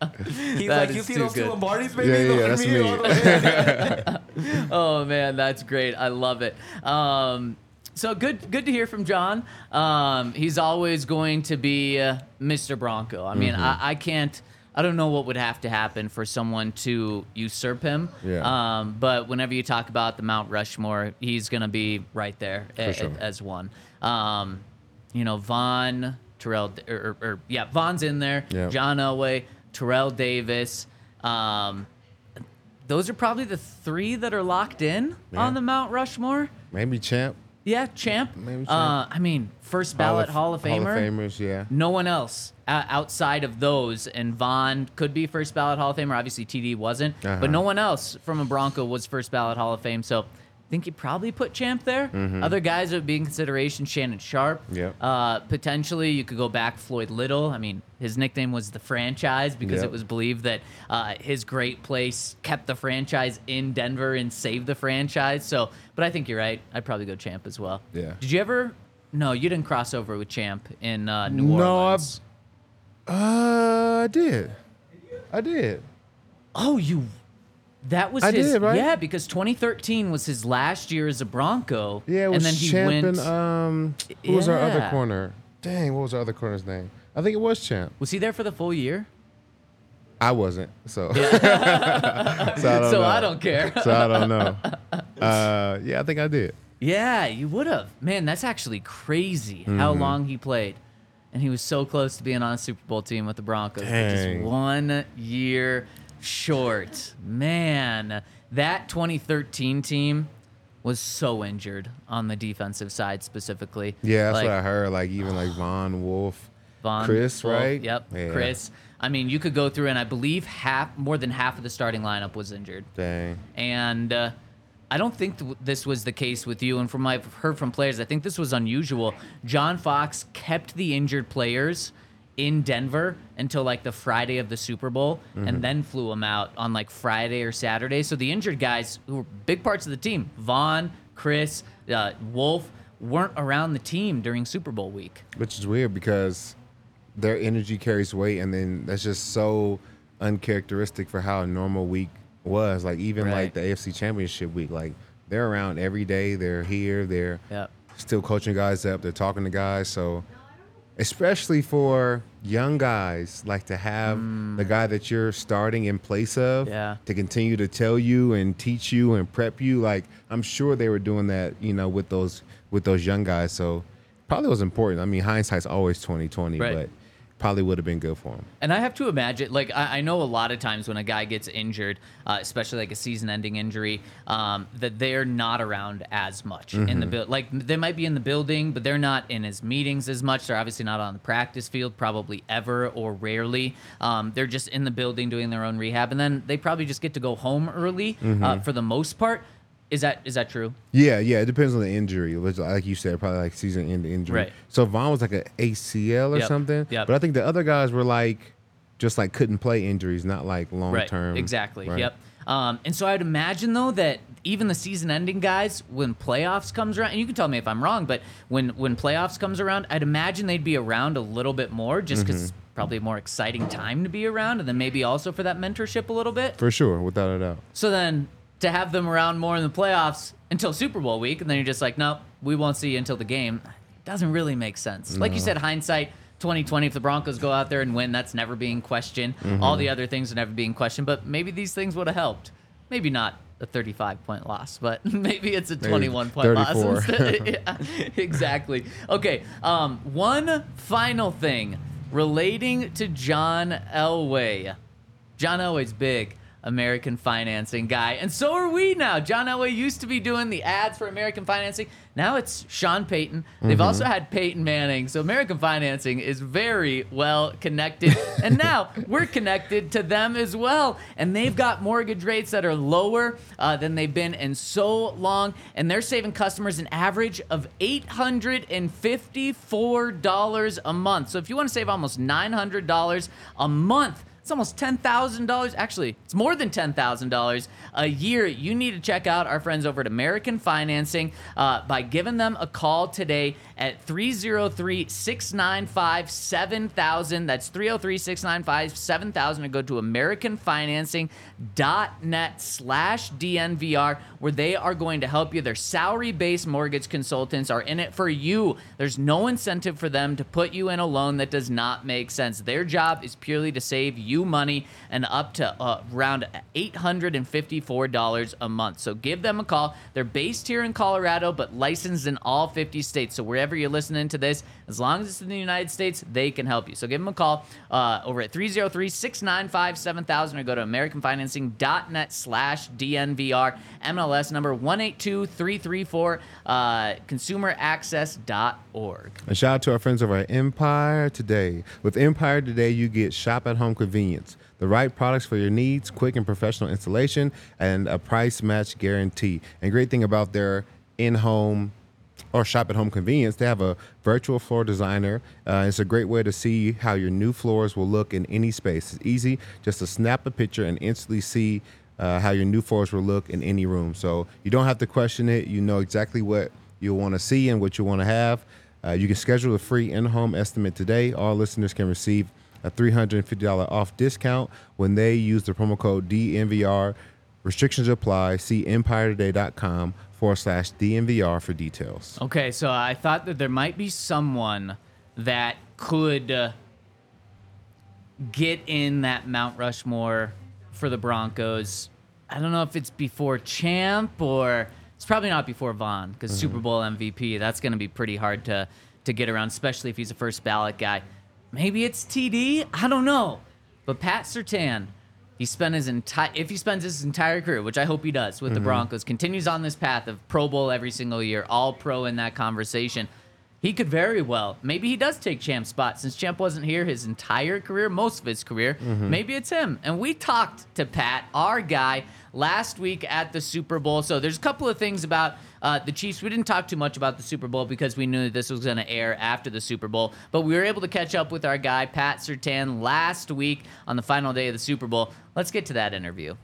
S6: He's
S1: That
S6: like, you see those two
S1: good.
S6: Lombardis, baby?
S2: Yeah, yeah,
S6: at
S2: that's
S6: me.
S2: me.
S6: all the way.
S1: oh man, that's great. I love it. Um, so good, good to hear from John. Um, he's always going to be uh, Mr. Bronco. I mean,
S2: Mm-hmm.
S1: I, I can't. I don't know what would have to happen for someone to usurp him.
S2: Yeah.
S1: Um, but whenever you talk about the Mount Rushmore, he's going to be right there a-
S2: sure.
S1: as one. Um, you know, Von, Terrell, or, or, or yeah, Von's in there.
S2: Yeah.
S1: John Elway, Terrell Davis. Um, those are probably the three that are locked in
S2: Yeah.
S1: on the Mount Rushmore.
S2: Maybe champ.
S1: Yeah, champ.
S2: Maybe champ.
S1: Uh, I mean, first ballot Hall of, Famer.
S2: Hall of Famers, yeah.
S1: No one else uh, outside of those, and Von could be first ballot Hall of Famer. Obviously, TD wasn't,
S2: Uh-huh.
S1: but no one else from a Bronco was first ballot Hall of Fame. So think you probably put Champ there. Other guys that would be in consideration: Shannon Sharpe.
S2: Mm-hmm.
S1: Uh, potentially, you could go back Floyd Little. I mean, his nickname was the franchise because
S2: Yep.
S1: it was believed that uh, his great place kept the franchise in Denver and saved the franchise. So, but I think you're right. I'd probably go Champ as well.
S2: Yeah.
S1: Did you ever? No, you didn't cross over with Champ in uh, New Orleans?
S2: No,
S1: Orleans.
S2: Uh, I did. I did.
S1: Oh, you. That was
S2: I
S1: his.
S2: did, right?
S1: Yeah, because 2013 was his last year as a Bronco.
S2: Yeah, it was
S1: and then he
S2: Champ
S1: went.
S2: and um, who was our other
S1: Yeah.
S2: corner? Dang, what was our other corner's name? I think it was Champ.
S1: was he there for the full year?
S2: I wasn't, so so I don't
S1: so
S2: know.
S1: I don't care.
S2: So I don't know. Uh, yeah, I think I did.
S1: Yeah, you would have. Man, that's actually crazy how
S2: Mm-hmm.
S1: long he played. And he was so close to being on a Super Bowl team with the Broncos. but Just
S2: Dang.
S1: one year short. Man, that 2013 team was so injured on the defensive side specifically.
S2: Yeah, that's
S1: Like,
S2: what I heard. Like even like Von Wolfe,
S1: Von
S2: Chris,
S1: Wolfe,
S2: right?
S1: Yep,
S2: Yeah.
S1: Chris. I mean, you could go through, and I believe half, more than half of the starting lineup was injured.
S2: Dang.
S1: And uh, I don't think th- this was the case with you. And from what I've heard from players, I think this was unusual. John Fox kept the injured players in Denver until like the Friday of the Super Bowl
S2: Mm-hmm.
S1: and then flew them out on like Friday or Saturday. So the injured guys who were big parts of the team, Von, Chris, uh, Wolfe, weren't around the team during Super Bowl week.
S2: Which is weird because their energy carries weight, and then that's just so uncharacteristic for how a normal week was. Like even
S1: Right.
S2: like the AFC Championship week, like they're around every day. They're here. They're
S1: Yep.
S2: still coaching guys up. They're talking to guys. So, especially for young guys, like to have the guy that you're starting in place of
S1: Mm. Yeah.
S2: to continue to tell you and teach you and prep you. Like I'm sure they were doing that, you know, with those with those young guys. So probably was important. I mean, hindsight's always 2020,
S1: Right.
S2: but probably would have been good for him.
S1: And I have to imagine, like, I, I know a lot of times when a guy gets injured, uh, especially like a season-ending injury, um, that they're not around as much in
S2: Mm-hmm.
S1: the build. Like, they might be in the building, but they're not in his meetings as much. They're obviously not on the practice field, probably ever or rarely. Um, they're just in the building doing their own rehab, and then they probably just get to go home early
S2: Mm-hmm.
S1: uh, for the most part. Is that is that true?
S2: Yeah, yeah. It depends on the injury. Like you said, probably like season end injury.
S1: Right.
S2: So Von was like an ACL or
S1: Yep,
S2: something.
S1: yep.
S2: But I think the other guys were like just like couldn't play injuries, not like long
S1: Right.
S2: term.
S1: Exactly.
S2: Right.
S1: Yep. Um, and so I'd imagine though that even the season-ending guys, when playoffs comes around, and you can tell me if I'm wrong, but when when playoffs comes around, I'd imagine they'd be around a little bit more, just because it's probably a more exciting time to be around, and then maybe also for that mentorship a little bit.
S2: For sure, without a doubt.
S1: So then to have them around more in the playoffs until Super Bowl week, and then you're just like, nope, we won't see you until the game, doesn't really make sense. Like you said, hindsight. 2020, if the Broncos go out there and win, that's never being questioned. All the other things are never being questioned, but maybe these things would have helped. Maybe not a 35 point loss, but maybe it's a 21 point loss. yeah, exactly. Okay, um, one final thing relating to John Elway. John Elway's big American financing guy, and so are we now. John Elway used to be doing the ads for American financing. Now it's Sean Payton. They've also had Peyton Manning. So American financing is very well connected. and now we're connected to them as well. And they've got mortgage rates that are lower uh, than they've been in so long. And they're saving customers an average of $854 a month. So if you want to save almost $900 a month, it's almost $10,000. Actually, it's more than $10,000 a year. You need to check out our friends over at American Financing uh, by giving them a call today at 303 695 7000. That's 303 695 7000. And go to AmericanFinancing.net slash DNVR, where they are going to help you. Their salary based mortgage consultants are in it for you. There's no incentive for them to put you in a loan that does not make sense. Their job is purely to save you money and up to uh, around $854 a month. So give them a call. They're based here in Colorado, but licensed in all 50 states. So wherever you're listening to this, as long as it's in the United States, they can help you. So give them a call uh, over at 303 695 7000 or go to AmericanFinancing.net slash DNVR. MLS number 182334, uh, consumeraccess.org.
S2: A shout out to our friends over at Empire Today. With Empire Today, you get shop at home convenience, the right products for your needs, quick and professional installation, and a price match guarantee. And great thing about their in home or shop at home convenience, they have a virtual floor designer. Uh, it's a great way to see how your new floors will look in any space. It's easy just to snap a picture and instantly see uh, how your new floors will look in any room. So you don't have to question it. You know exactly what you want to see and what you want to have. Uh, you can schedule a free in-home estimate today. All listeners can receive a $350 off discount when they use the promo code DNVR. Restrictions apply. See empiretoday.com forward slash DNVR for details.
S1: Okay, so I thought that there might be someone that could uh, get in that Mount Rushmore for the Broncos. I don't know if it's before Champ or it's probably not before Von because Super Bowl MVP. That's going to be pretty hard to to get around, especially if he's a first ballot guy. Maybe it's TD. I don't know, but Pat Surtain. He spent his entire if he spends his entire career, which I hope he does with the mm-hmm. Broncos, continues on this path of Pro Bowl every single year, all pro in that conversation. He could very well. Maybe he does take Champ's spot since Champ wasn't here his entire career, most of his career. Maybe it's him. And we talked to Pat, our guy, last week at the Super Bowl. So there's a couple of things about uh, the Chiefs. We didn't talk too much about the Super Bowl because we knew that this was going to air after the Super Bowl. But we were able to catch up with our guy, Pat Surtain, last week on the final day of the Super Bowl. Let's get to that interview.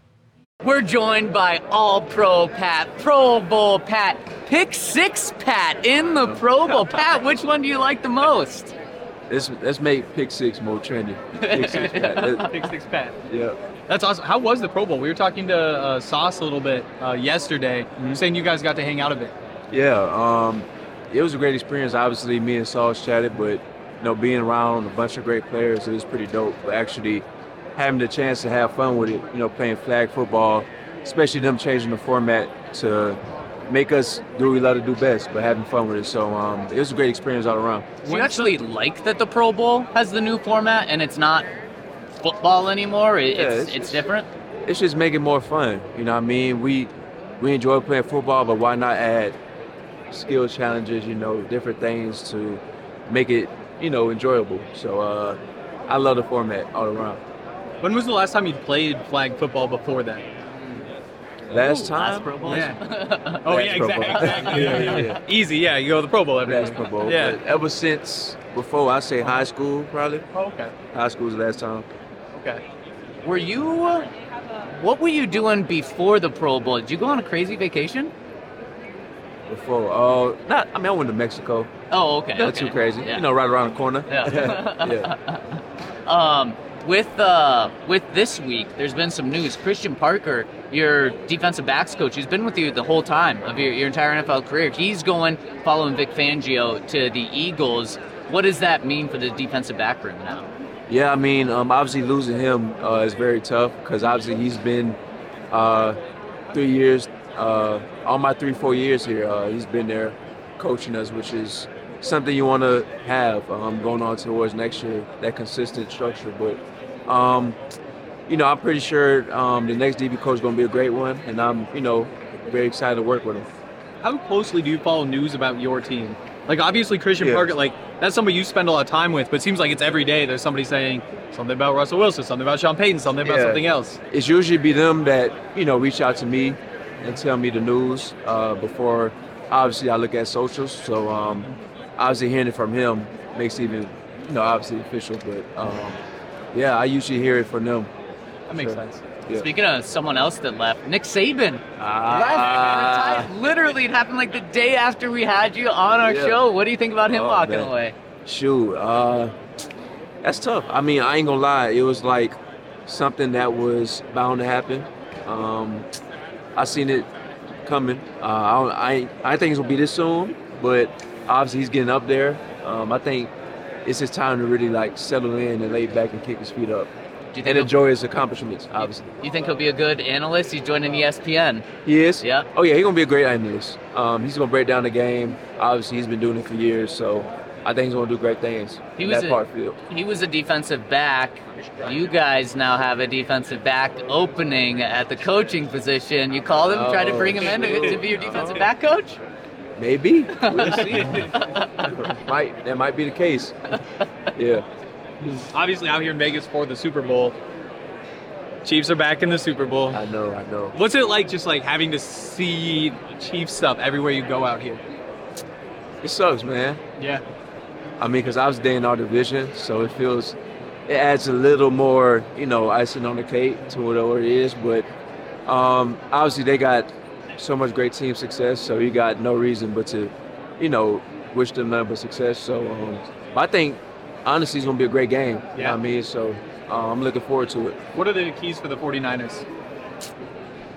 S1: We're joined by All Pro Pat, Pro Bowl Pat, Pick Six Pat in the Pro Bowl. Pat, which one do you like the most?
S7: Let's let's make pick six more trendy. Pick six, Pat.
S8: Pick six Pat.
S7: yeah.
S8: That's awesome. How was the Pro Bowl? We were talking to uh, Sauce a little bit uh, yesterday, saying you guys got to hang out a bit.
S7: Yeah. Um, it was a great experience. Obviously, me and Sauce chatted, but you know, being around a bunch of great players, it was pretty dope. But actually, having the chance to have fun with it, you know, playing flag football, especially them changing the format to make us do what we love to do best, but having fun with it. So um, it was a great experience all around.
S1: Do you actually like that the Pro Bowl has the new format and it's not football anymore? It-
S7: Yeah,
S1: it's,
S7: it's-
S1: it's different?
S7: it's just making more fun. You know what I mean? We we enjoy playing football, but why not add skill challenges, you know, different things to make it, you know, enjoyable. So uh, I love the format all around.
S8: When was the last time you played flag football before that?
S7: Last time,
S1: Last Pro Bowl?
S8: Yeah. oh
S7: Last
S8: yeah,
S7: Pro
S8: exactly. exactly.
S7: Yeah, yeah, yeah.
S8: Easy. Yeah, you go to the Pro Bowl every
S7: last
S8: year.
S7: Pro Bowl.
S8: Yeah.
S7: But ever since before I say high school, probably
S8: Oh, okay.
S7: high school's the last time.
S8: Okay.
S1: Were you. uh, What were you doing before the Pro Bowl? Did you go on a crazy vacation?
S7: Before, oh, not. I mean, I went to Mexico.
S1: Oh, okay.
S7: Not
S1: okay.
S7: too crazy.
S1: Yeah.
S7: You know, right around the corner.
S1: Yeah.
S7: yeah.
S1: Um, with uh, with this week, there's been some news. Christian Parker, your defensive backs coach, who's been with you the whole time of your, your entire NFL career, he's going following Vic Fangio to the Eagles. What does that mean for the defensive back room now?
S7: Yeah, I mean, um, obviously losing him uh, is very tough because obviously he's been uh, three years, uh, all my three, four years here. Uh, he's been there coaching us, which is something you want to have um, going on towards next year, that consistent structure. But, um, you know, I'm pretty sure um, the next DB coach is going to be a great one, and I'm, you know, very excited to work with him.
S8: How closely do you follow news about your team? Like obviously Christian
S7: Yeah.
S8: Parker, like that's somebody you spend a lot of time with, but it seems like it's every day there's somebody saying something about Russell Wilson, something about Sean Payton, something about
S7: Yeah.
S8: something else.
S7: it's usually be them that you know reach out to me and tell me the news uh, before obviously I look at socials. So um, obviously hearing it from him makes it even you know obviously official. But um, yeah, I usually hear it from them.
S8: That makes
S7: Sure.
S8: sense.
S7: Yeah.
S1: Speaking of someone else that left, Nick Saban.
S7: Ah.
S1: Left. Literally, it happened like the day after we had you on our
S7: Yeah.
S1: show. What do you think about him
S7: Oh,
S1: walking
S7: man.
S1: away?
S7: Shoot, uh, that's tough. I mean, I ain't gonna lie. It was like something that was bound to happen. Um, I seen it coming. Uh, I, I, I think it's gonna be this soon, but obviously he's getting up there. Um, I think it's his time to really like settle in and lay back and kick his feet up
S1: Do you think
S7: and enjoy his accomplishments. Obviously,
S1: You think he'll be a good analyst? He's joining ESPN.
S7: he is.
S1: Yeah.
S7: Oh yeah, he's gonna be a great analyst. Um, he's gonna break down the game. Obviously, he's been doing it for years, so I think he's gonna do great things
S1: He
S7: in
S1: was
S7: that
S1: a-
S7: part of the field.
S1: He was a defensive back. You guys now have a defensive back opening at the coaching position. You called him, tried to
S7: Oh,
S1: bring him in to, to be your defensive back coach?
S7: Maybe. We'll see. might that might be the case. Yeah.
S8: Obviously out here in Vegas for the Super Bowl. Chiefs are back in the Super Bowl.
S7: I know, I know.
S8: What's it like just like having to see Chiefs stuff everywhere you go out here?
S7: It sucks, man.
S8: Yeah.
S7: I mean, because I was day in our division, so it feels it adds a little more, you know, icing on the cake to whatever it is. But um, obviously, they got so much great team success, so you got no reason but to, you know, wish them nothing but success. So um, I think honestly, it's gonna be a great game. You know
S8: Yeah.
S7: I mean? So uh, I'm looking forward to it.
S8: What are the keys for the 49ers?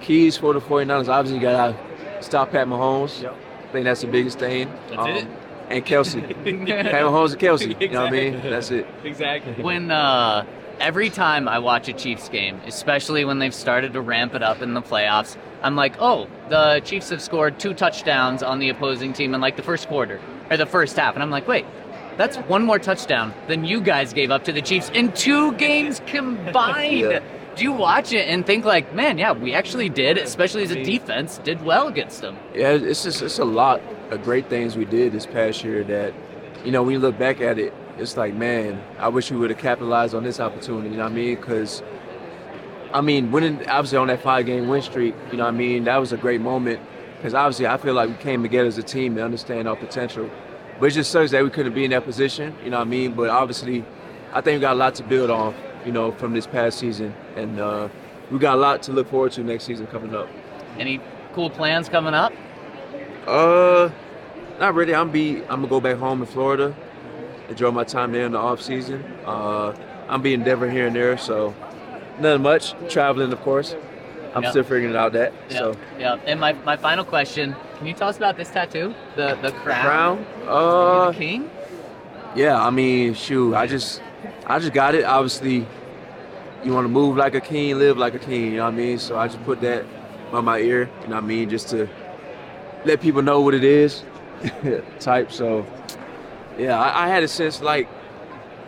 S7: Keys for the 49ers, obviously, you gotta stop Pat Mahomes.
S8: Yep.
S7: I think that's the biggest thing.
S8: That's it?
S7: And Kelce. Pat Mahomes and Kelce. You know what I mean? That's it.
S8: Exactly.
S1: when uh, every time I watch a Chiefs game, especially when they've started to ramp it up in the playoffs, I'm like, oh, the Chiefs have scored two touchdowns on the opposing team in like the first quarter or the first half, and I'm like, wait. That's one more touchdown than you guys gave up to the Chiefs in two games combined.
S7: Yeah.
S1: Do you watch it and think like, man, yeah, we actually did, especially as a defense, did well against them?
S7: Yeah, it's just it's a lot of great things we did this past year that, you know, when you look back at it, it's like, man, I wish we would have capitalized on this opportunity. You know what I mean? Because, I mean, winning obviously on that five game win streak, you know what I mean? That was a great moment. Because obviously, I feel like we came together as a team to understand our potential. But it just sucks that we couldn't be in that position. You know what I mean? But obviously, I think we got a lot to build on. You know, from this past season, and uh, we got a lot to look forward to next season coming up.
S1: Any cool plans coming up?
S7: Uh, not really. I'm be. I'm gonna go back home in Florida. Enjoy my time there in the off season. Uh, I'm be in Denver here and there, so nothing much. Traveling, of course. I'm
S1: Yep.
S7: still figuring it out. That
S1: Yeah,
S7: so
S1: yeah. And my, my final question: Can you tell us about this tattoo, the the crown?
S7: crown. Uh,
S1: the king?
S7: yeah. I mean, shoot. I just, I just got it. Obviously, you want to move like a king, live like a king. You know what I mean? So I just put that on my ear. You know what I mean? Just to let people know what it is. type. So yeah, I, I had it since like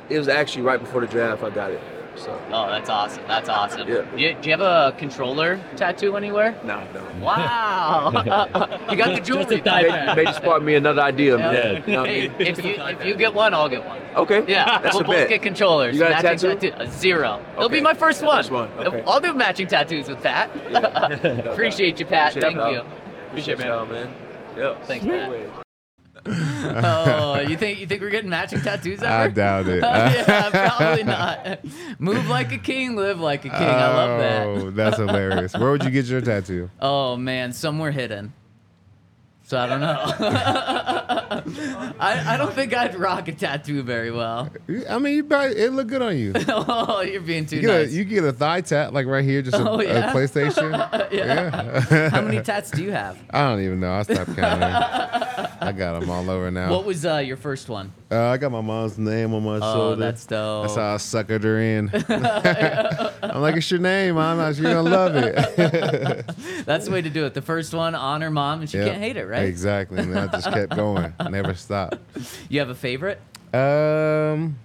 S7: it was actually right before the draft. I got it. So
S1: Oh, that's awesome. That's awesome.
S7: Yeah.
S1: You, do you have a controller tattoo anywhere?
S7: no, no.
S1: Wow. you got the jewelry.
S7: May, may just spark me another idea, man.
S1: Yeah.
S7: You know what I
S1: Hey,
S7: mean?
S1: if you if you get one, I'll get one.
S7: Okay.
S1: Yeah,
S7: That's
S1: we'll
S7: a
S1: both
S7: bet.
S1: get controllers.
S7: You got a
S1: Matching
S7: tattoo?
S1: Uh, zero. It'll be my first one.
S7: First one, okay.
S1: I'll do matching tattoos with Pat. Appreciate you, Pat.
S7: Appreciate
S1: Thank you.
S7: Appreciate y'all, man. Yep.
S1: Thanks, Pat. Oh, you think you think we're getting matching tattoos ever?
S2: I doubt it.
S1: Oh, yeah, probably not. Move like a king, live like a king. I love that.
S2: Oh, that's hilarious. Where would you get your tattoo?
S1: Oh man, somewhere hidden. So I don't know. I, I don't think I'd rock a tattoo very well.
S2: I mean, you probably, it look good on you.
S1: oh, you're being too
S2: You get,
S1: nice.
S2: a, you get a thigh tat like right here, just a,
S1: Oh,
S2: a
S1: yeah?
S2: PlayStation.
S1: Yeah. How many tats do you have?
S2: I don't even know. I stopped counting. I got them all over now.
S1: What was uh, your first one?
S2: Uh, I got my mom's name on my shoulder.
S1: Oh,
S2: shoulder.
S1: that's dope.
S2: That's how I suckered her in. I'm like, it's your name, mom. You're gonna love it.
S1: That's the way to do it. The first one, honor mom, and she
S2: Yep.
S1: can't hate it, right?
S2: Exactly. And I just kept going. Never stopped.
S1: You have a favorite?
S2: Um.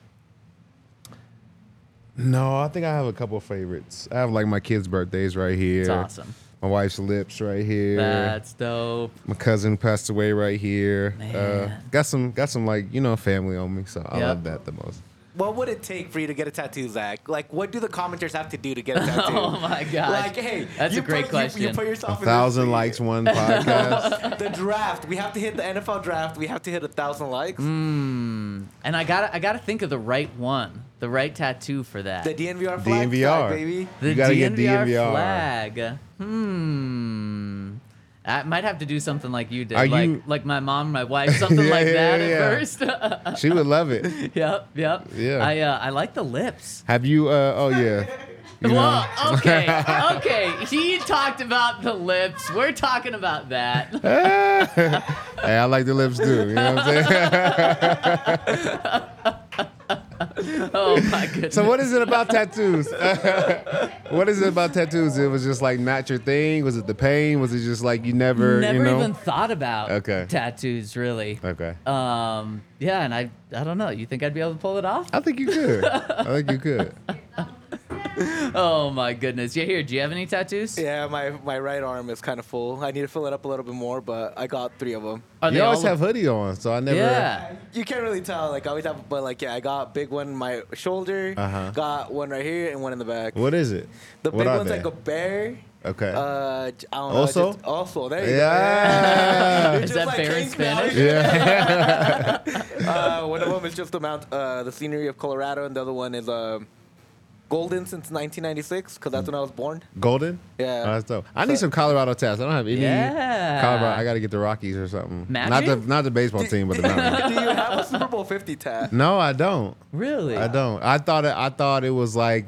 S2: No, I think I have a couple favorites. I have like my kids' birthdays right here.
S1: It's awesome.
S2: My wife's lips right here.
S1: That's dope.
S2: my cousin passed away right here. Uh,
S1: Man.
S2: got some, got some like you know family on me, so I
S1: Yep.
S2: love that the most.
S6: What would it take for you to get a tattoo, Zach? Like, what do the commenters have to do to get a tattoo?
S1: Oh my god!
S6: Like, hey,
S1: That's
S6: you
S1: a great
S6: put, you- You,
S1: question.
S6: put
S2: A
S6: yourself in
S2: thousand
S6: this
S2: likes one podcast.
S6: the draft. We have to hit the NFL draft. We have to hit a thousand likes.
S1: Mm. And I gotta I gotta think of the right one, the right tattoo for that.
S6: The DNVR flag,
S2: DNVR.
S6: flag, baby.
S1: The
S2: You gotta
S1: DNVR,
S2: get DNVR.
S1: flag. Hmm. I might have to do something like you did,
S2: Are
S1: like
S2: you-
S1: like my mom, my wife, something
S2: Yeah,
S1: like
S2: yeah,
S1: that
S2: yeah,
S1: at
S2: yeah.
S1: first.
S2: she would love it.
S1: yep, yep.
S2: Yeah.
S1: I uh, I like the lips.
S2: Have you? Uh, oh yeah. You know?
S1: Well, okay, okay. He talked about the lips. We're talking about that.
S2: hey, I like the lips too. You know what I'm saying?
S1: oh my goodness.
S2: so what is it about tattoos? what is it about tattoos? It was just like not your thing. Was it the pain? Was it just like you never,
S1: Never
S2: you know?
S1: even thought about
S2: Okay.
S1: tattoos, really.
S2: Okay.
S1: Um, yeah, and I, I don't know. You think I'd be able to pull it off?
S2: I think you could. I think you could.
S1: Oh my goodness. Yeah, here. Do you have any tattoos?
S6: Yeah, my, my right arm is kind of full. I need to fill it up a little bit more, but I got three of them.
S1: Are
S2: you always
S1: all-
S2: have hoodie on, so I never.
S1: Yeah.
S6: You can't really tell. Like I always have, but like yeah, I got big one in my shoulder.
S2: Uh-huh.
S6: Got one right here and one in the back.
S2: What is it?
S6: The
S2: what
S6: big one's
S2: they?
S6: like a bear.
S2: Okay.
S6: Uh, j- I don't know.
S2: Also?
S6: Just, also, there you
S2: Yeah.
S6: go.
S1: Is that
S6: just
S1: bear in Spanish?
S2: yeah.
S6: uh, one of them is just the mount, uh, the scenery of Colorado, and the other one is uh, Golden since 1996 because that's when I was born.
S2: Golden.
S6: Yeah.
S2: Oh, that's dope. I need some Colorado tats. I don't have any.
S1: Yeah.
S2: Colorado. I got to get the Rockies or something. Not
S1: Magic?
S2: the not the baseball team, but the Mountains.
S6: Do you have a Super Bowl 50 tat?
S2: No, I don't.
S1: Really?
S2: I don't. I thought it. I thought it was like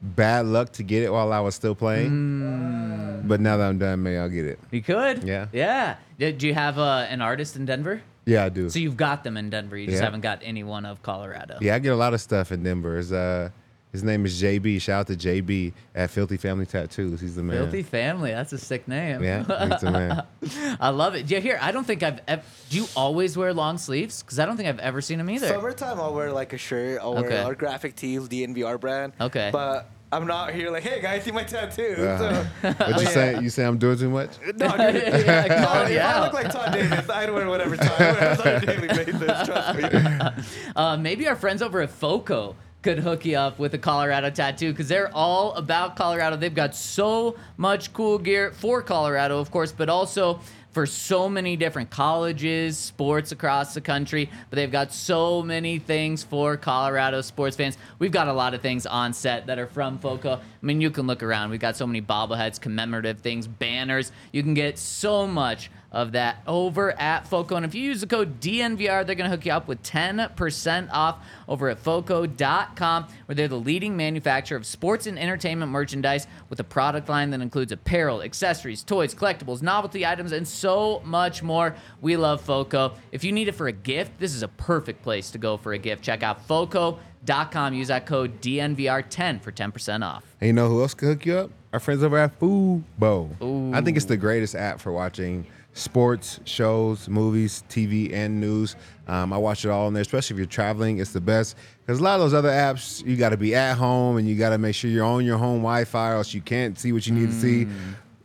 S2: bad luck to get it while I was still playing.
S1: Mm.
S2: But now that I'm done, maybe I'll get it.
S1: You could.
S2: Yeah.
S1: Yeah. Did you have uh, an artist in Denver?
S2: Yeah, I do.
S1: So you've got them in Denver. You just
S2: Yeah.
S1: haven't got anyone of Colorado.
S2: Yeah, I get a lot of stuff in Denver. His, uh, his name is JB. Shout out to JB at Filthy Family Tattoos. He's the man.
S1: Filthy Family. That's a sick name.
S2: Yeah, he's the man.
S1: I love it. Yeah, here. I don't think I've. Ev- do you always wear long sleeves? Because I don't think I've ever seen them either.
S6: Summertime, I'll wear like a shirt. I'll
S1: Okay.
S6: wear our graphic tees, DNVR brand.
S1: Okay.
S6: But I'm not here like, hey guys, see my tattoo.
S2: Uh-huh.
S6: So,
S2: What you say? You say I'm doing too much?
S6: no, dude,
S1: Yeah,
S6: no,
S1: call
S6: if
S1: you
S6: I look like Todd Davis, I'd wear whatever Todd wears on a daily basis. Trust me.
S1: Uh, maybe our friends over at FOCO could hook you up with a Colorado tattoo because they're all about Colorado. They've got so much cool gear for Colorado, of course, but also for so many different colleges, sports across the country. But they've got so many things for Colorado sports fans. We've got a lot of things on set that are from FOCO. I mean, you can look around. We've got so many bobbleheads, commemorative things, banners. You can get so much of that over at FOCO. And if you use the code DNVR, they're going to hook you up with 10% off over at FOCO.com, where they're the leading manufacturer of sports and entertainment merchandise with a product line that includes apparel, accessories, toys, collectibles, novelty items, and so much more. We love FOCO. If you need it for a gift, this is a perfect place to go for a gift. Check out FOCO.com. Use that code DNVR10 for 10% off.
S2: And you know who else could hook you up? Our friends over at Fubo. I think it's the greatest app for watching sports, shows, movies, TV, and news. Um, I watch it all on there, especially if you're traveling. It's the best because a lot of those other apps, you got to be at home and you got to make sure you're on your home Wi-Fi, or else you can't see what you need to see.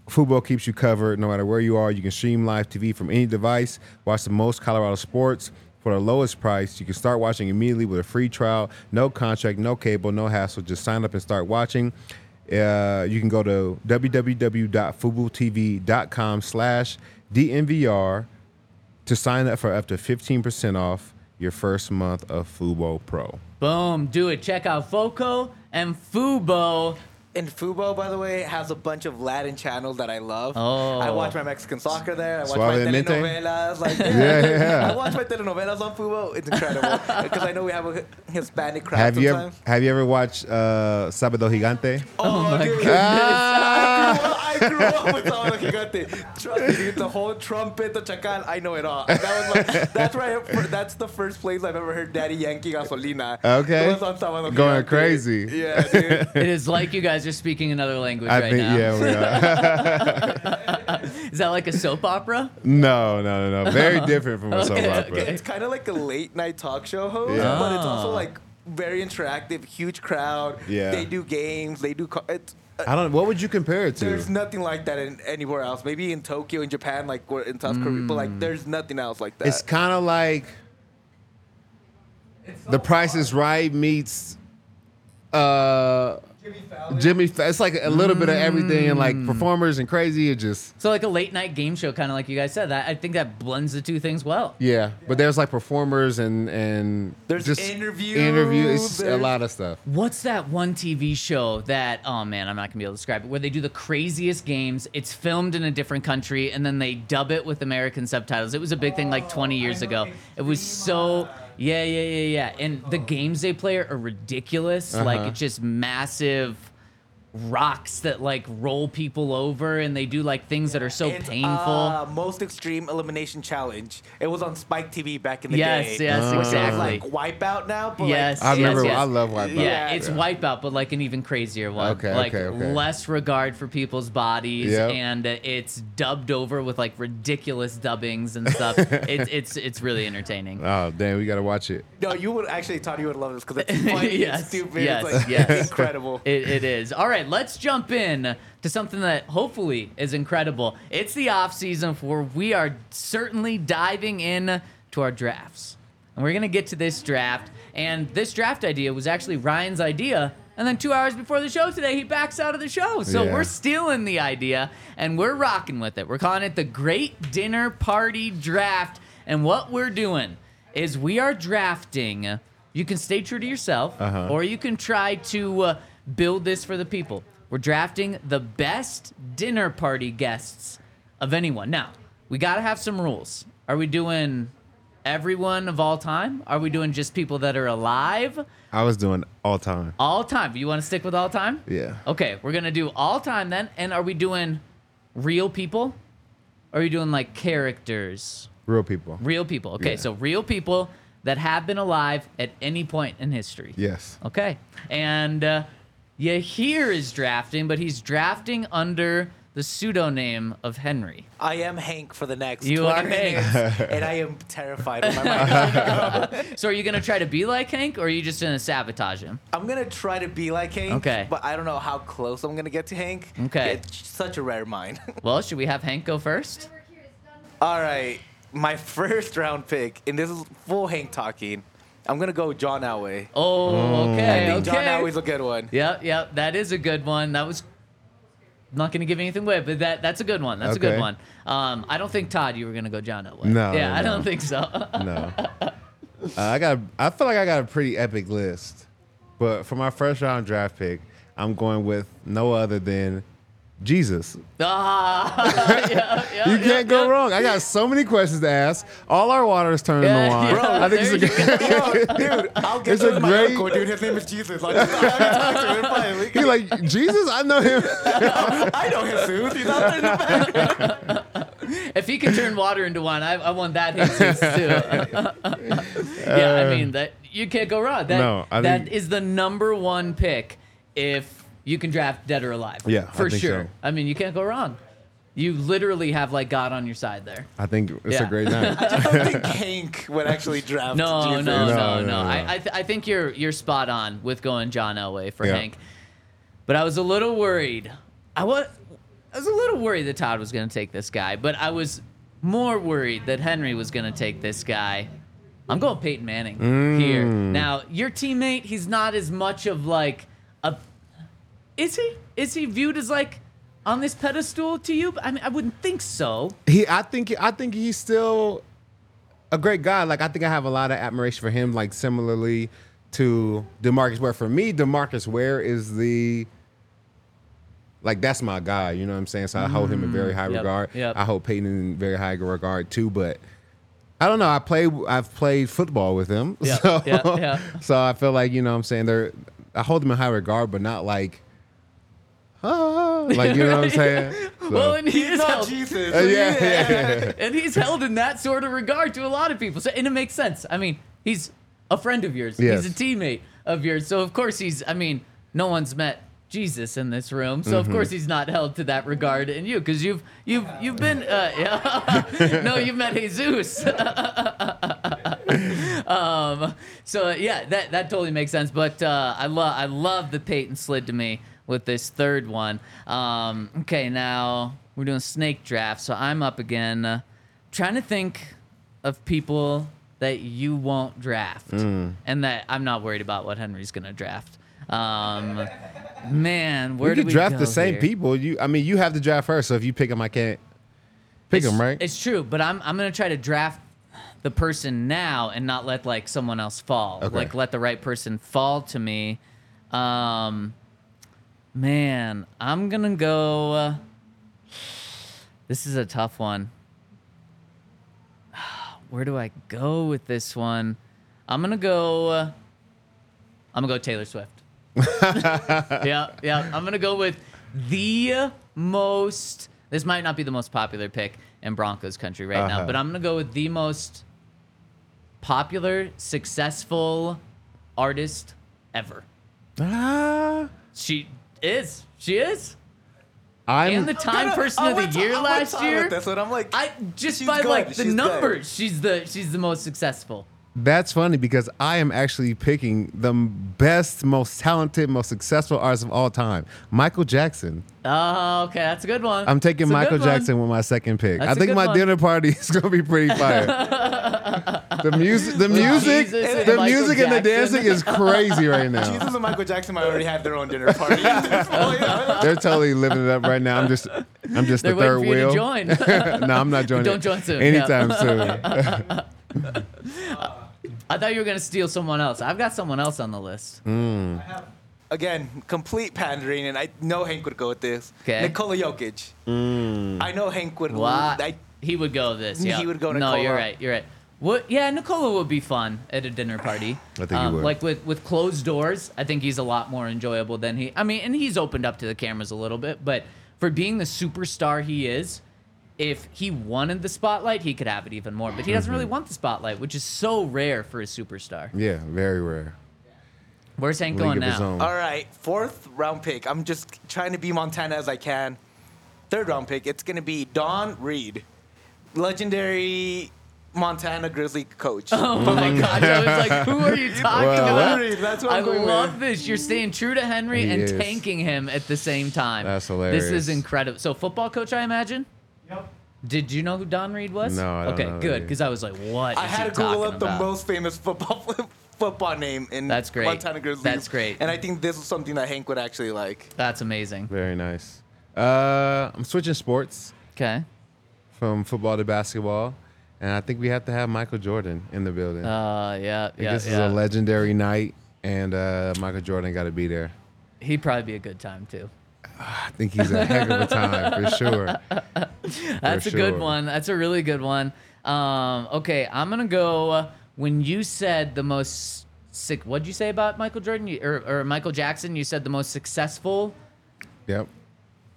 S2: Fubo keeps you covered no matter where you are. You can stream live TV from any device, watch the most Colorado sports for the lowest price. You can start watching immediately with a free trial, no contract, no cable, no hassle. Just sign up and start watching. Uh, you can go to www.fubotv.com slash DNVR to sign up for up to 15% off your first month of Fubo Pro.
S1: Boom. Do it. Check out FOCO and Fubo.
S6: And Fubo, by the way, has a bunch of Latin channels that I love.
S1: Oh.
S6: I watch my Mexican soccer there. I watch
S2: Suave
S6: my
S2: Mente?
S6: telenovelas. Like,
S2: Yeah, yeah.
S6: I watch my telenovelas on Fubo. It's incredible because I know we have a Hispanic crowd
S2: Have you ever have you ever watched uh, Sábado Gigante?
S6: Oh, dude.
S2: Ah!
S6: I grew up with Sábado Gigante. Trust me, dude, the whole trumpet, the chacal, I know it all. That was like, that's right. That's the first place I've ever heard Daddy Yankee Gasolina.
S2: Okay.
S6: It was on Sábado
S2: Going
S6: Gigante.
S2: crazy.
S6: Yeah, dude.
S1: It is like you guys are speaking another language
S2: I
S1: right
S2: think
S1: now.
S2: yeah, we are.
S1: Is that like a soap opera?
S2: no, no, no, no. Very different from a soap
S1: Okay,
S2: opera.
S1: okay.
S6: It's kind of like a late night talk show host,
S2: Yeah.
S6: but it's also
S1: Oh.
S6: like very interactive, huge crowd.
S2: Yeah.
S6: They do games. They do. Co- it's,
S2: I don't. What would you compare it to?
S6: there's nothing like that in anywhere else. Maybe in Tokyo, in Japan, like or in South Korea, but like there's nothing else like that.
S2: It's kind of like The Price is Right meets uh, Jimmy. Fallon. Fa- it's like a little bit of everything and like mm. performers and crazy. It just
S1: So like a late night game show, kind of like you guys said. That I think that blends the two things well.
S2: yeah. But there's like performers and and
S6: There's
S2: just
S6: interviews,
S2: interview. It's just a
S6: there's-
S2: lot of stuff.
S1: What's that one TV show that? Oh man, I'm not gonna be able to describe it. Where they do the craziest games. It's filmed in a different country and then they dub it with American subtitles. It was a big thing like 20 years ago. It was so. Yeah, yeah, yeah, yeah. And the games they play are ridiculous. Like
S2: Uh-huh.
S1: it's just massive rocks that like roll people over and they do like things that are so
S6: It's,
S1: painful.
S6: uh, most extreme elimination challenge. It was on Spike TV back in the
S1: Yes,
S6: day.
S1: yes,
S6: which is
S1: exactly.
S6: like Wipeout now, but
S1: Yes,
S6: like,
S2: I
S1: yes,
S2: remember.
S1: yes.
S2: I love Wipeout.
S1: Yeah, it's Wipeout, but like an even crazier one.
S2: Okay,
S1: like
S2: okay, okay.
S1: less regard for people's bodies,
S2: Yep.
S1: and uh, it's dubbed over with like ridiculous dubbings and stuff. it's it's it's really entertaining.
S2: Oh damn, we gotta watch it.
S6: No, you would actually thought you would love this because it's funny,
S1: Yes,
S6: it's stupid,
S1: yes,
S6: it's like
S1: yes.
S6: incredible.
S1: It, it is. All right, let's jump in to something that hopefully is incredible. It's the off season for we are certainly diving in to our drafts. And we're going to get to this draft. And this draft idea was actually Ryan's idea. And then two hours before the show today, he backs out of the show. So
S2: Yeah.
S1: we're stealing the idea and we're rocking with it. We're calling it the Great Dinner Party Draft. And what we're doing is we are drafting You can stay true to yourself,
S2: Uh-huh.
S1: or you can try to uh, build this for the people. We're drafting the best dinner party guests of anyone. Now, we got to have some rules. Are we doing everyone of all time? Are we doing just people that are alive?
S2: I was doing all time.
S1: All time. You want to stick with all time?
S2: Yeah.
S1: Okay, we're gonna do all time then. And are we doing real people? Or are you doing like characters?
S2: Real people.
S1: Real people. Okay,
S2: Yeah.
S1: so real people that have been alive at any point in history.
S2: Yes.
S1: Okay. And uh, Yahir is drafting, but he's drafting under the pseudonym of Henry.
S6: I am Hank for the next
S1: You
S6: 20
S1: are Hank.
S6: minutes, and I am terrified. Of my mind.
S1: So are you gonna try to be like Hank, or are you just gonna sabotage him?
S6: I'm gonna try to be like Hank.
S1: Okay.
S6: But I don't know how close I'm gonna get to Hank.
S1: Okay.
S6: It's such a rare mind.
S1: Well, should we have Hank go first?
S6: All right. My first round pick, and this is full Hank talking. I'm gonna go John Elway.
S1: Oh, okay.
S6: I think
S1: okay.
S6: John Elway's a good one.
S1: Yep, yep. That is a good one. That was I'm not going to give anything away, but that that's a good one. That's a good
S2: Okay.
S1: one. Um, I don't think Todd, you were going to go John Elway.
S2: No,
S1: Yeah, I
S2: no.
S1: don't think so.
S2: No. Uh, I got. I feel like I got a pretty epic list, but for my first round draft pick, I'm going with no other than Jesus.
S1: ah, yeah, yeah,
S2: You can't go
S1: yeah.
S2: wrong. I got so many questions to ask. All our water is turning
S1: Yeah,
S2: to wine.
S1: yeah.
S2: I think it's a
S1: you
S2: good.
S6: Dude, I'll get
S2: It's
S6: to
S2: a
S6: my
S2: great-
S6: uncle, dude. His name is Jesus. I'll just, I'll just talk to him finally.
S2: He like Jesus. I know him.
S6: I know Jesus. He's out there in the back.
S1: If he can turn water into wine, I, I want that Jesus too. yeah, I mean that you can't go wrong. That
S2: No, I
S1: that
S2: think-
S1: is the number one pick if you can draft dead or alive.
S2: Yeah, I
S1: for
S2: think
S1: sure.
S2: so.
S1: I mean, you can't go wrong. You literally have like God on your side there.
S2: I think it's
S1: Yeah.
S2: a great night.
S6: I don't think Hank would actually draft
S1: No, no, no,
S2: No,
S1: no,
S2: no, no.
S1: I, I, th- I think you're you're spot on with going John Elway for
S2: Yeah.
S1: Hank. But I was a little worried. I was I was a little worried that Todd was going to take this guy, but I was more worried that Henry was going to take this guy. I'm going Peyton Manning here.
S2: Mm.
S1: Now, your teammate, he's not as much of like a Is he? Is he viewed as like on this pedestal to you? I mean, I wouldn't think so.
S2: He, I think, I think he's still a great guy. Like I think I have a lot of admiration for him. Like similarly to Demarcus Ware. For me, Demarcus Ware is the like that's my guy. You know what I'm saying? So I hold him in mm, very high
S1: Yep,
S2: regard.
S1: yep.
S2: I hold Peyton in very high regard too. But I don't know. I play. I've played football with him.
S1: Yeah,
S2: so, so I feel like you know what I'm saying they're. I hold them in high regard, but not like. Ah, like you know what I'm saying? So-
S1: Well, and he
S6: He's
S1: is
S6: not
S1: held,
S6: Jesus.
S2: Uh, yeah, yeah, yeah.
S1: and he's held in that sort of regard to a lot of people. So, and it makes sense. I mean, he's a friend of yours.
S2: Yes.
S1: He's a teammate of yours. So of course he's. I mean, no one's met Jesus in this room, so
S2: Mm-hmm.
S1: of course he's not held to that regard in you because you've you've you've been. Uh, yeah. no, you've met Jesus. um, so yeah, that that totally makes sense. But uh, I love I love the Peyton slid to me with this third one. Um, okay, now we're doing snake draft, so I'm up again, uh, trying to think of people that you won't draft,
S2: Mm.
S1: and that I'm not worried about what Henry's gonna draft. Um, man, where
S2: we
S1: do we
S2: draft the same
S1: here?
S2: people. You, I mean, you have to draft first. So if you pick them, I can't pick
S1: It's-
S2: them, right?
S1: It's true, but I'm I'm gonna try to draft the person now and not let like someone else fall.
S2: Okay.
S1: Like let the right person fall to me. Um, man, I'm gonna go. Uh, this is a tough one. Where do I go with this one? I'm gonna go. Uh, I'm gonna go Taylor Swift. yeah, yeah. I'm gonna go with the most. This might not be the most popular pick in Broncos country right now,
S2: Uh-huh.
S1: but I'm gonna go with the most popular, successful artist ever.
S2: Ah,
S1: She is. She is.
S2: I'm.
S1: and the Time
S6: gonna-
S1: Person
S6: I
S1: of the
S6: went-
S1: Year
S6: I went
S1: last year.
S6: That's what I'm like,
S1: I just by
S6: good.
S1: like the
S6: She's good.
S1: numbers, she's the she's the most successful.
S2: That's funny because I am actually picking the best, most talented, most successful artist of all time, Michael Jackson.
S1: Oh, okay, that's a good one.
S2: I'm taking
S1: It's a
S2: Michael
S1: good one.
S2: Jackson with my second pick.
S1: That's
S2: I
S1: a
S2: think my
S1: one.
S2: dinner party is gonna be pretty fire. the music, the music,
S1: Jesus and
S2: the
S1: Michael
S2: music, and the dancing is crazy right now.
S6: Jesus and Michael Jackson might already have their own dinner party. oh.
S2: They're totally living it up right now. I'm just, I'm just
S1: They're
S2: the third
S1: waiting for you
S2: wheel.
S1: to join.
S2: no, I'm not joining.
S1: Don't join soon.
S2: Anytime
S1: Yeah.
S2: soon.
S1: I thought you were gonna steal someone else. I've got someone else on the list. Hmm.
S6: Again, complete pandering, and I know Hank would go with this.
S1: 'Kay.
S6: Nikola Jokic. Hmm. I know Hank would.
S1: Why?
S6: I,
S1: he would go with this. Yeah.
S6: He would go
S1: No, you're right. You're right. What? Yeah, Nikola would be fun at a dinner party.
S2: I think he um, would.
S1: Like with with closed doors, I think he's a lot more enjoyable than he. I mean, and he's opened up to the cameras a little bit, but for being the superstar he is, if he wanted the spotlight, he could have it even more. But he doesn't really
S2: Mm-hmm.
S1: want the spotlight, which is so rare for a superstar.
S2: Yeah, very rare.
S1: Where's Hank
S2: League
S1: going
S2: of his
S1: now?
S2: own.
S6: All right, fourth round pick. I'm just trying to be Montana as I can. Third round pick. It's gonna be Don Read, legendary Montana Grizzly coach.
S1: Oh my gosh! I was like, "Who are you talking
S2: Well,
S1: about?"
S6: Henry, that's what
S1: I
S6: I'm going
S1: love
S6: with.
S1: this. You're staying true to Henry
S2: He
S1: and
S2: is.
S1: tanking him at the same time.
S2: That's hilarious.
S1: This is incredible. So, football coach, I imagine. Yep. Did you know who Don Read was?
S2: No, I don't
S1: okay,
S2: know
S1: good.
S2: he.
S1: Because I was like, "What?"
S6: I
S1: is
S6: had
S1: he
S6: to Google
S1: talking
S6: up the
S1: about?
S6: most famous football football name in
S1: That's great.
S6: Montana Grizzlies.
S1: That's great.
S6: And I think this is something that Hank would actually like.
S1: That's amazing.
S2: Very nice. Uh, I'm switching sports
S1: Okay.
S2: from football to basketball, and I think we have to have Michael Jordan in the building.
S1: Uh, yeah,
S2: I think
S1: yeah,
S2: this is a legendary night, and uh, Michael Jordan got to be there.
S1: He'd probably be a good time too.
S2: I think he's a heck of a time for sure.
S1: That's
S2: For
S1: a good
S2: sure.
S1: one. That's a really good one. Um, okay, I'm gonna go. Uh, when you said the most sick, what'd you say about Michael Jordan you, or, or Michael Jackson? You said the most successful.
S2: Yep.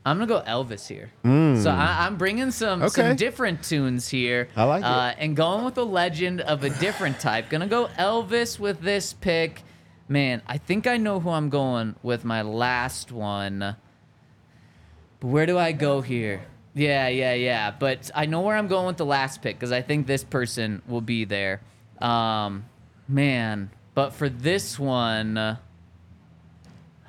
S1: I'm gonna go Elvis here. So I, I'm bringing some some
S2: Hmm.
S1: Different tunes here.
S2: I like it.
S1: uh, And going with a legend of a different type. Gonna go Elvis with this pick. Man, I think I know who I'm going with my last one. Where do I go here? Yeah, yeah, yeah. But I know where I'm going with the last pick because I think this person will be there. Um, man, but for this one, uh,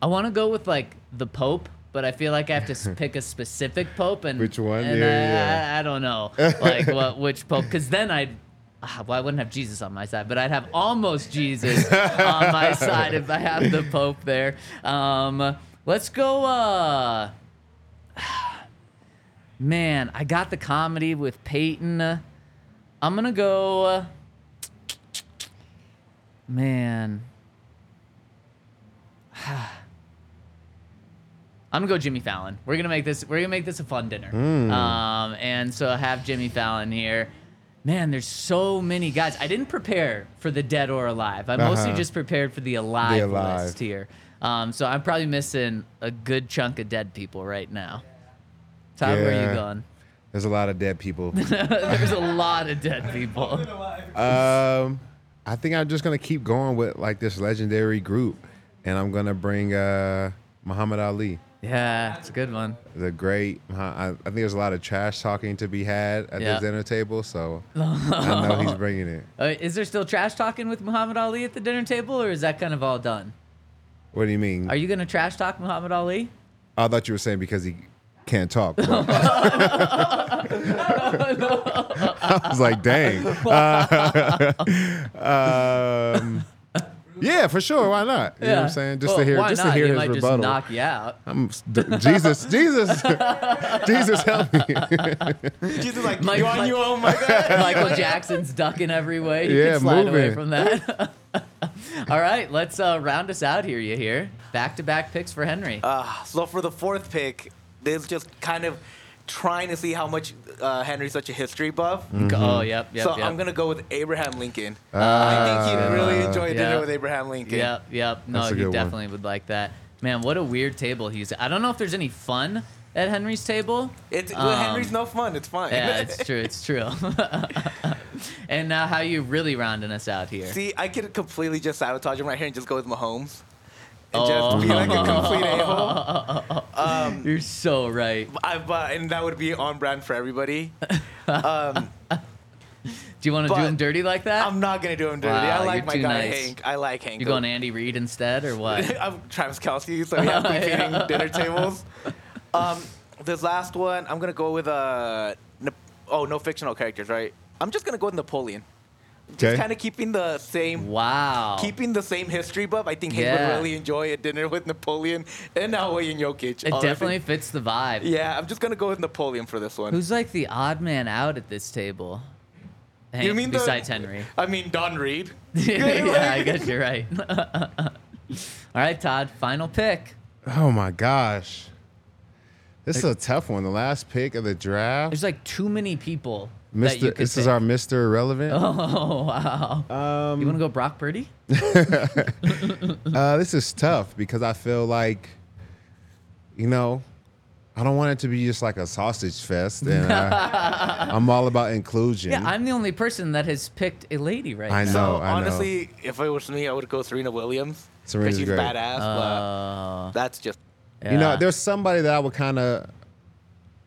S1: I want to go with like the Pope, but I feel like I have to pick a specific Pope. And
S2: Which one?
S1: And
S2: Yeah,
S1: I,
S2: yeah.
S1: I, I don't know, like what which Pope? Because then I'd. ah, Well, I wouldn't have Jesus on my side, but I'd have almost Jesus on my side if I have the Pope there. Um, let's go. Uh, man, I got the comedy with Peyton. I'm gonna go. Uh, man. I'm gonna go Jimmy Fallon. We're gonna make this. We're gonna make this a fun dinner.
S2: Hmm.
S1: Um, and so have Jimmy Fallon here. Man, there's so many guys. I didn't prepare for the dead or alive. I mostly
S2: Uh-huh.
S1: just prepared for the alive,
S2: alive.
S1: list here. Um, so I'm probably missing a good chunk of dead people right now. Todd, where are you going?
S2: There's a lot of dead people.
S1: There's a lot of dead people.
S2: um, I think I'm just gonna keep going with like this legendary group, and I'm gonna bring uh, Muhammad Ali.
S1: Yeah, it's a good one.
S2: The great. I, I think there's a lot of trash talking to be had at
S1: Yeah.
S2: this dinner table, so I know he's bringing it.
S1: Uh, is there still trash talking with Muhammad Ali at the dinner table, or is that kind of all done?
S2: What do you mean?
S1: Are you gonna trash talk Muhammad Ali?
S2: I thought you were saying because he can't talk. but- I was like, dang. Uh, um, yeah, for sure. Why not? You know what I'm saying? Just
S1: Well,
S2: to hear,
S1: why
S2: just
S1: not?
S2: to hear
S1: he
S2: his
S1: might
S2: rebuttal.
S1: just knock you out.
S2: I'm d- Jesus, Jesus, Jesus, help me.
S6: Jesus, like
S1: Mike-
S6: you on you, oh my god.
S1: Michael Jackson's ducking every way. You
S2: Yeah,
S1: can slide away
S2: moving.
S1: from that. all right, let's uh, round us out here. You hear? Back to back picks for Henry.
S6: Uh, so for the fourth pick, this is just kind of trying to see how much uh, Henry's such a history buff.
S1: Oh, yep, yep,
S6: so
S1: yep.
S6: I'm gonna go with Abraham Lincoln.
S2: Ah,
S6: I think he'd really enjoy a dinner with Abraham Lincoln.
S1: Yep, yep. No, he
S2: good one.
S1: definitely would like that. Man, what a weird table he's. I don't know if there's any fun at Henry's table.
S6: It's
S1: Um,
S6: well, Henry's no fun. It's fine.
S1: Yeah, it's true. It's true. and now, how you really rounding us out here?
S6: See, I could completely just sabotage him right here and just go with Mahomes. And
S1: Oh.
S6: just be like a complete a-hole. Um,
S1: You're so right.
S6: I, but, and that would be on brand for everybody. Um,
S1: Do you want to do him dirty like that?
S6: I'm not gonna do him dirty.
S1: Wow,
S6: I like my guy
S1: nice.
S6: Hank. I like Hank.
S1: you going Andy Reid instead, or what?
S6: I'm Travis Kelce, so yeah, competing
S1: Yeah.
S6: dinner tables. Um, this last one, I'm gonna go with uh, Nap- oh, no fictional characters, right? I'm just gonna go with Napoleon. Just
S2: Okay.
S6: kind of keeping the same,
S1: wow.
S6: keeping the same history buff. I think Hank
S1: Yeah.
S6: would really enjoy a dinner with Napoleon and now William Jokic.
S1: it
S6: honestly.
S1: definitely fits the vibe.
S6: Yeah, I'm just gonna go with Napoleon for this one.
S1: Who's like the odd man out at this table?
S6: You mean the-
S1: besides Henry?
S6: I mean Don Read.
S1: yeah, I guess you're right. All right, Todd, final pick.
S2: Oh my gosh. This is a tough one. The last pick of the draft.
S1: There's like too many people. that you
S2: Mr.
S1: could
S2: This is
S1: pick.
S2: our Mr. Irrelevant.
S1: Oh wow!
S2: Um,
S1: you want to go Brock Purdy?
S2: uh, this is tough because I feel like, you know, I don't want it to be just like a sausage fest, and I, I'm all about inclusion.
S1: Yeah, I'm the only person that has picked a lady right
S2: I
S1: now.
S2: know.
S6: So
S2: I know.
S6: honestly, if it was me, I would go Serena Williams.
S2: Serena's
S6: she's
S2: great.
S6: badass.
S1: Uh,
S6: but that's just
S2: You know, there's somebody that I would kind of,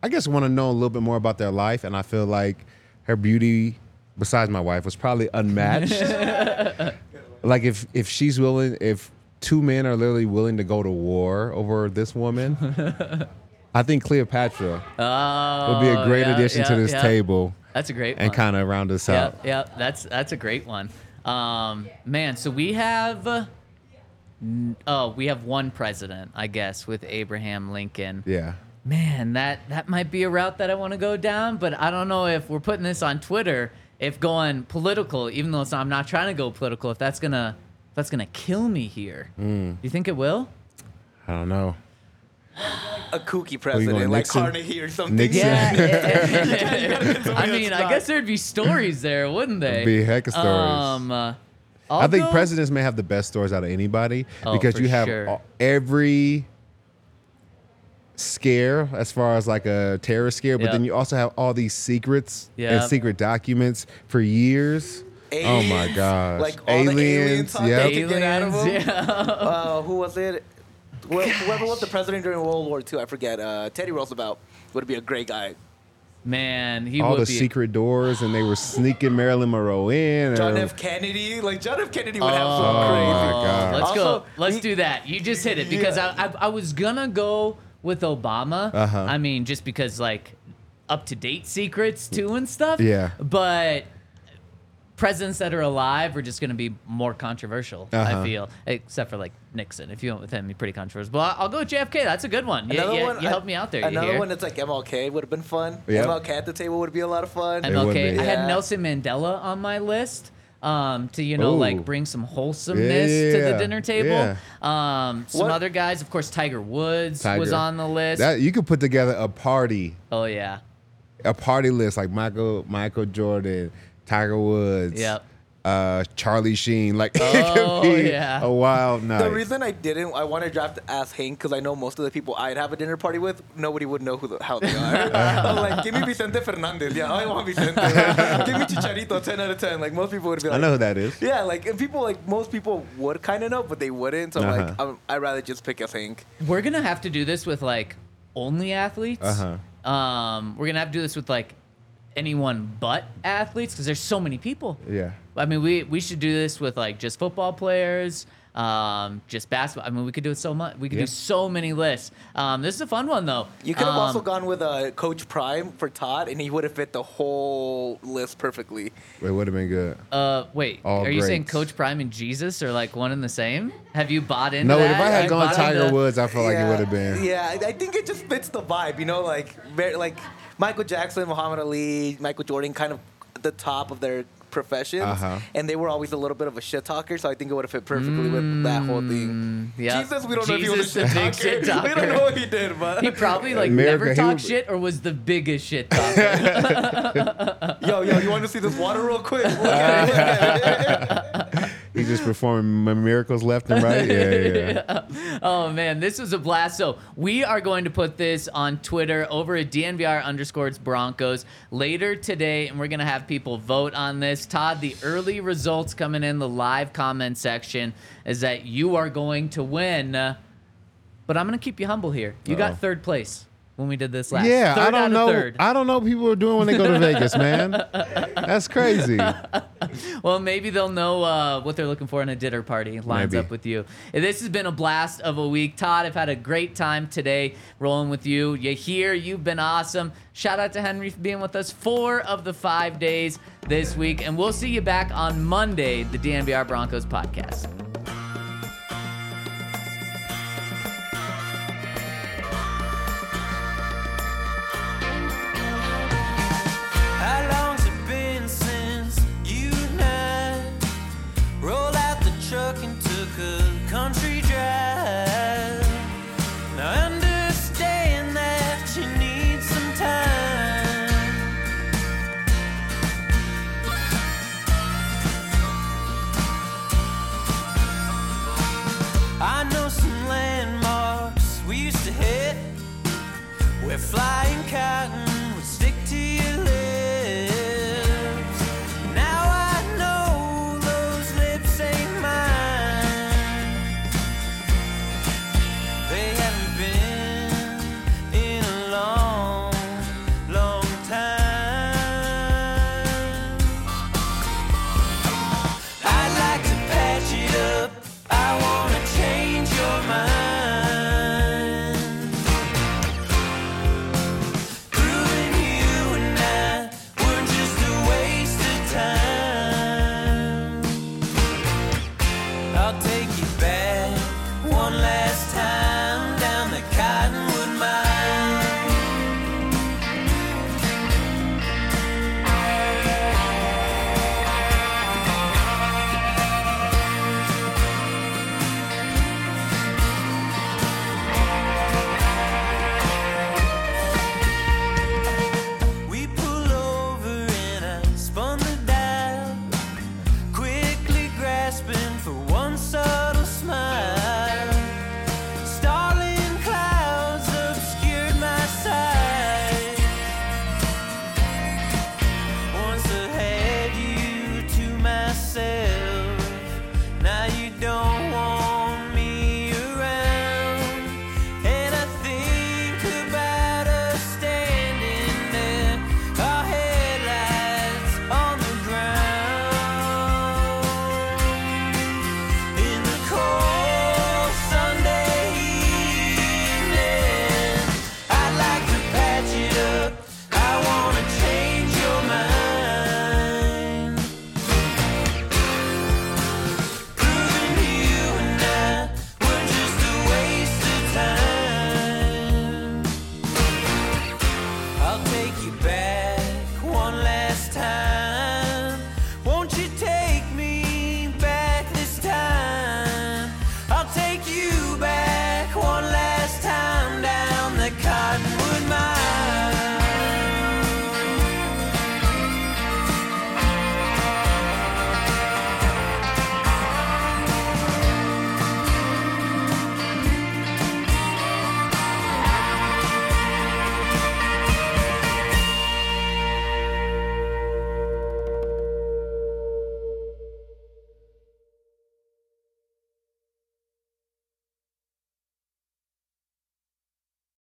S2: I guess, want to know a little bit more about their life, and I feel like her beauty, besides my wife, was probably unmatched. like if if she's willing, if two men are literally willing to go to war over this woman, I think Cleopatra
S1: oh,
S2: would be a great
S1: yeah,
S2: addition to this
S1: yeah.
S2: table
S1: That's a great
S2: and kind of round us
S1: Yeah,
S2: out.
S1: yeah, that's that's a great one. Um, man, so we have, uh, n- oh, we have one president, I guess, with Abraham Lincoln.
S2: Yeah.
S1: Man, that that might be a route that I want to go down, but I don't know if we're putting this on Twitter. If going political, even though it's not, I'm not trying to go political, if that's gonna if that's gonna kill me here.
S2: Mm.
S1: You think it will?
S2: I don't know.
S6: a kooky
S2: going
S6: president, like
S2: Nixon?
S6: Carnegie or something.
S2: Nixon?
S1: Yeah. I mean, I guess there'd be stories there, wouldn't they?
S2: Be a heck of stories.
S1: Um, uh,
S2: i
S1: I'll
S2: think
S1: go-
S2: presidents may have the best stories out of anybody
S1: Oh,
S2: because
S1: for
S2: you have
S1: sure.
S2: all- every scare as far as like a terror scare, but
S1: Yep.
S2: then you also have all these secrets and secret documents for years. oh my
S6: Aliens,
S2: gosh.
S6: Like all the alien talk
S2: yep.
S6: they could get out of
S1: Aliens,
S6: them.
S1: yeah.
S6: Uh, who was it? Wh- Whoever was the president during World War II, I forget. Uh, Teddy Roosevelt would be a great guy.
S1: Man, he
S2: all
S1: would
S2: the
S1: be.
S2: secret doors and they were sneaking Marilyn Monroe in.
S6: John F. Kennedy, like John F. Kennedy would have
S2: Oh
S6: some
S2: my
S6: crazy.
S2: God.
S1: Let's go. Let's
S6: we-
S1: do that. You just hit it because I, I I was gonna go with Obama.
S2: Uh-huh.
S1: I mean, just because like up to date secrets too and stuff.
S2: Yeah.
S1: But presidents that are alive are just gonna be more controversial. I
S2: Uh-huh.
S1: feel, except for like Nixon. If you went with him, he's pretty controversial. But I'll go with JFK. That's a good one. Yeah,
S6: Another
S1: yeah,
S6: one,
S1: you helped me out there. you
S6: Another
S1: hear?
S6: one that's like MLK would have been fun.
S2: Yep.
S6: MLK at the table would be a lot of fun.
S1: MLK.
S2: be.
S1: I had Nelson Mandela on my list um, to you know
S2: Ooh.
S1: like bring some wholesomeness to the dinner table.
S2: yeah.
S1: Um, some
S6: What-
S1: other guys, of course, Tiger Woods was on the list.
S2: That you could put together a party,
S1: oh yeah,
S2: a party list like Michael Michael Jordan, Tiger Woods,
S1: Yep.
S2: uh, Charlie Sheen. Like
S1: Oh,
S2: it could be
S1: yeah.
S2: a wild night.
S6: The reason I didn't, I want to draft ask Hank because I know most of the people I'd have a dinner party with, nobody would know who the, how they are. I'm like, give me Vicente Fernandez. Yeah, I want Vicente. give me Chicharito, 10 out of 10. Like, most people would be
S2: I know who that is.
S6: Yeah, like, and people, like, most people would kind of know, but they wouldn't. So, I'm like,
S2: Uh-huh.
S6: I'm, I'd rather just pick a Hank.
S1: we're gonna have to do this with like only athletes.
S2: Uh-huh.
S1: Um, we're gonna have to do this with like anyone but athletes because there's so many people.
S2: Yeah.
S1: I mean, we we should do this with like just football players, um, just basketball. I mean, we could do it so much. We could
S2: Yeah.
S1: do so many lists. Um, this is a fun one though.
S6: You could have
S1: Um,
S6: also gone with uh, Coach Prime for Todd, and he would have fit the whole list perfectly.
S2: It would have been good.
S1: Uh, wait,
S2: All
S1: are you saying. Coach Prime and Jesus are like one and the same? Have you bought into
S2: No,
S1: that?
S2: if I had
S1: You
S2: gone Tiger
S1: into-
S2: Woods, I feel like it would have been.
S6: Yeah, I I think it just fits the vibe, you know, like very like Michael Jackson, Muhammad Ali, Michael Jordan, kind of at the top of their professions,
S2: Uh-huh.
S6: and they were always a little bit of a shit talker. So I think it would have fit perfectly with that whole thing.
S1: yeah.
S6: Jesus, we don't know if he was a
S1: the
S6: shit talker.
S1: shit
S6: We don't know what he did, but
S1: He probably like
S2: America,
S1: never talked
S2: would-
S1: shit or was the biggest shit talker.
S6: yo, yo, you want to see this water real quick?
S2: just performing miracles left and right. Yeah, yeah.
S1: oh man, this was a blast. So we are going to put this on Twitter over at DNVR underscores Broncos later today, and we're gonna have people vote on this. Todd, the early results coming in the live comment section is that you are going to win. uh, But I'm gonna keep you humble here. You
S2: Uh-oh.
S1: got third place when we did this last.
S2: Yeah,
S1: third
S2: I don't know.
S1: Third.
S2: I don't know what people are doing when they go to Vegas, man. That's crazy.
S1: Well, maybe they'll know uh, what they're looking for in a dinner party. Lines
S2: Maybe.
S1: up with you. This has been a blast of a week. Todd, I've had a great time today rolling with you. You here, you've been awesome. Shout out to Henry for being with us four of the five days this week. And we'll see you back on Monday, the DNVR Broncos podcast.
S9: country I'll
S10: take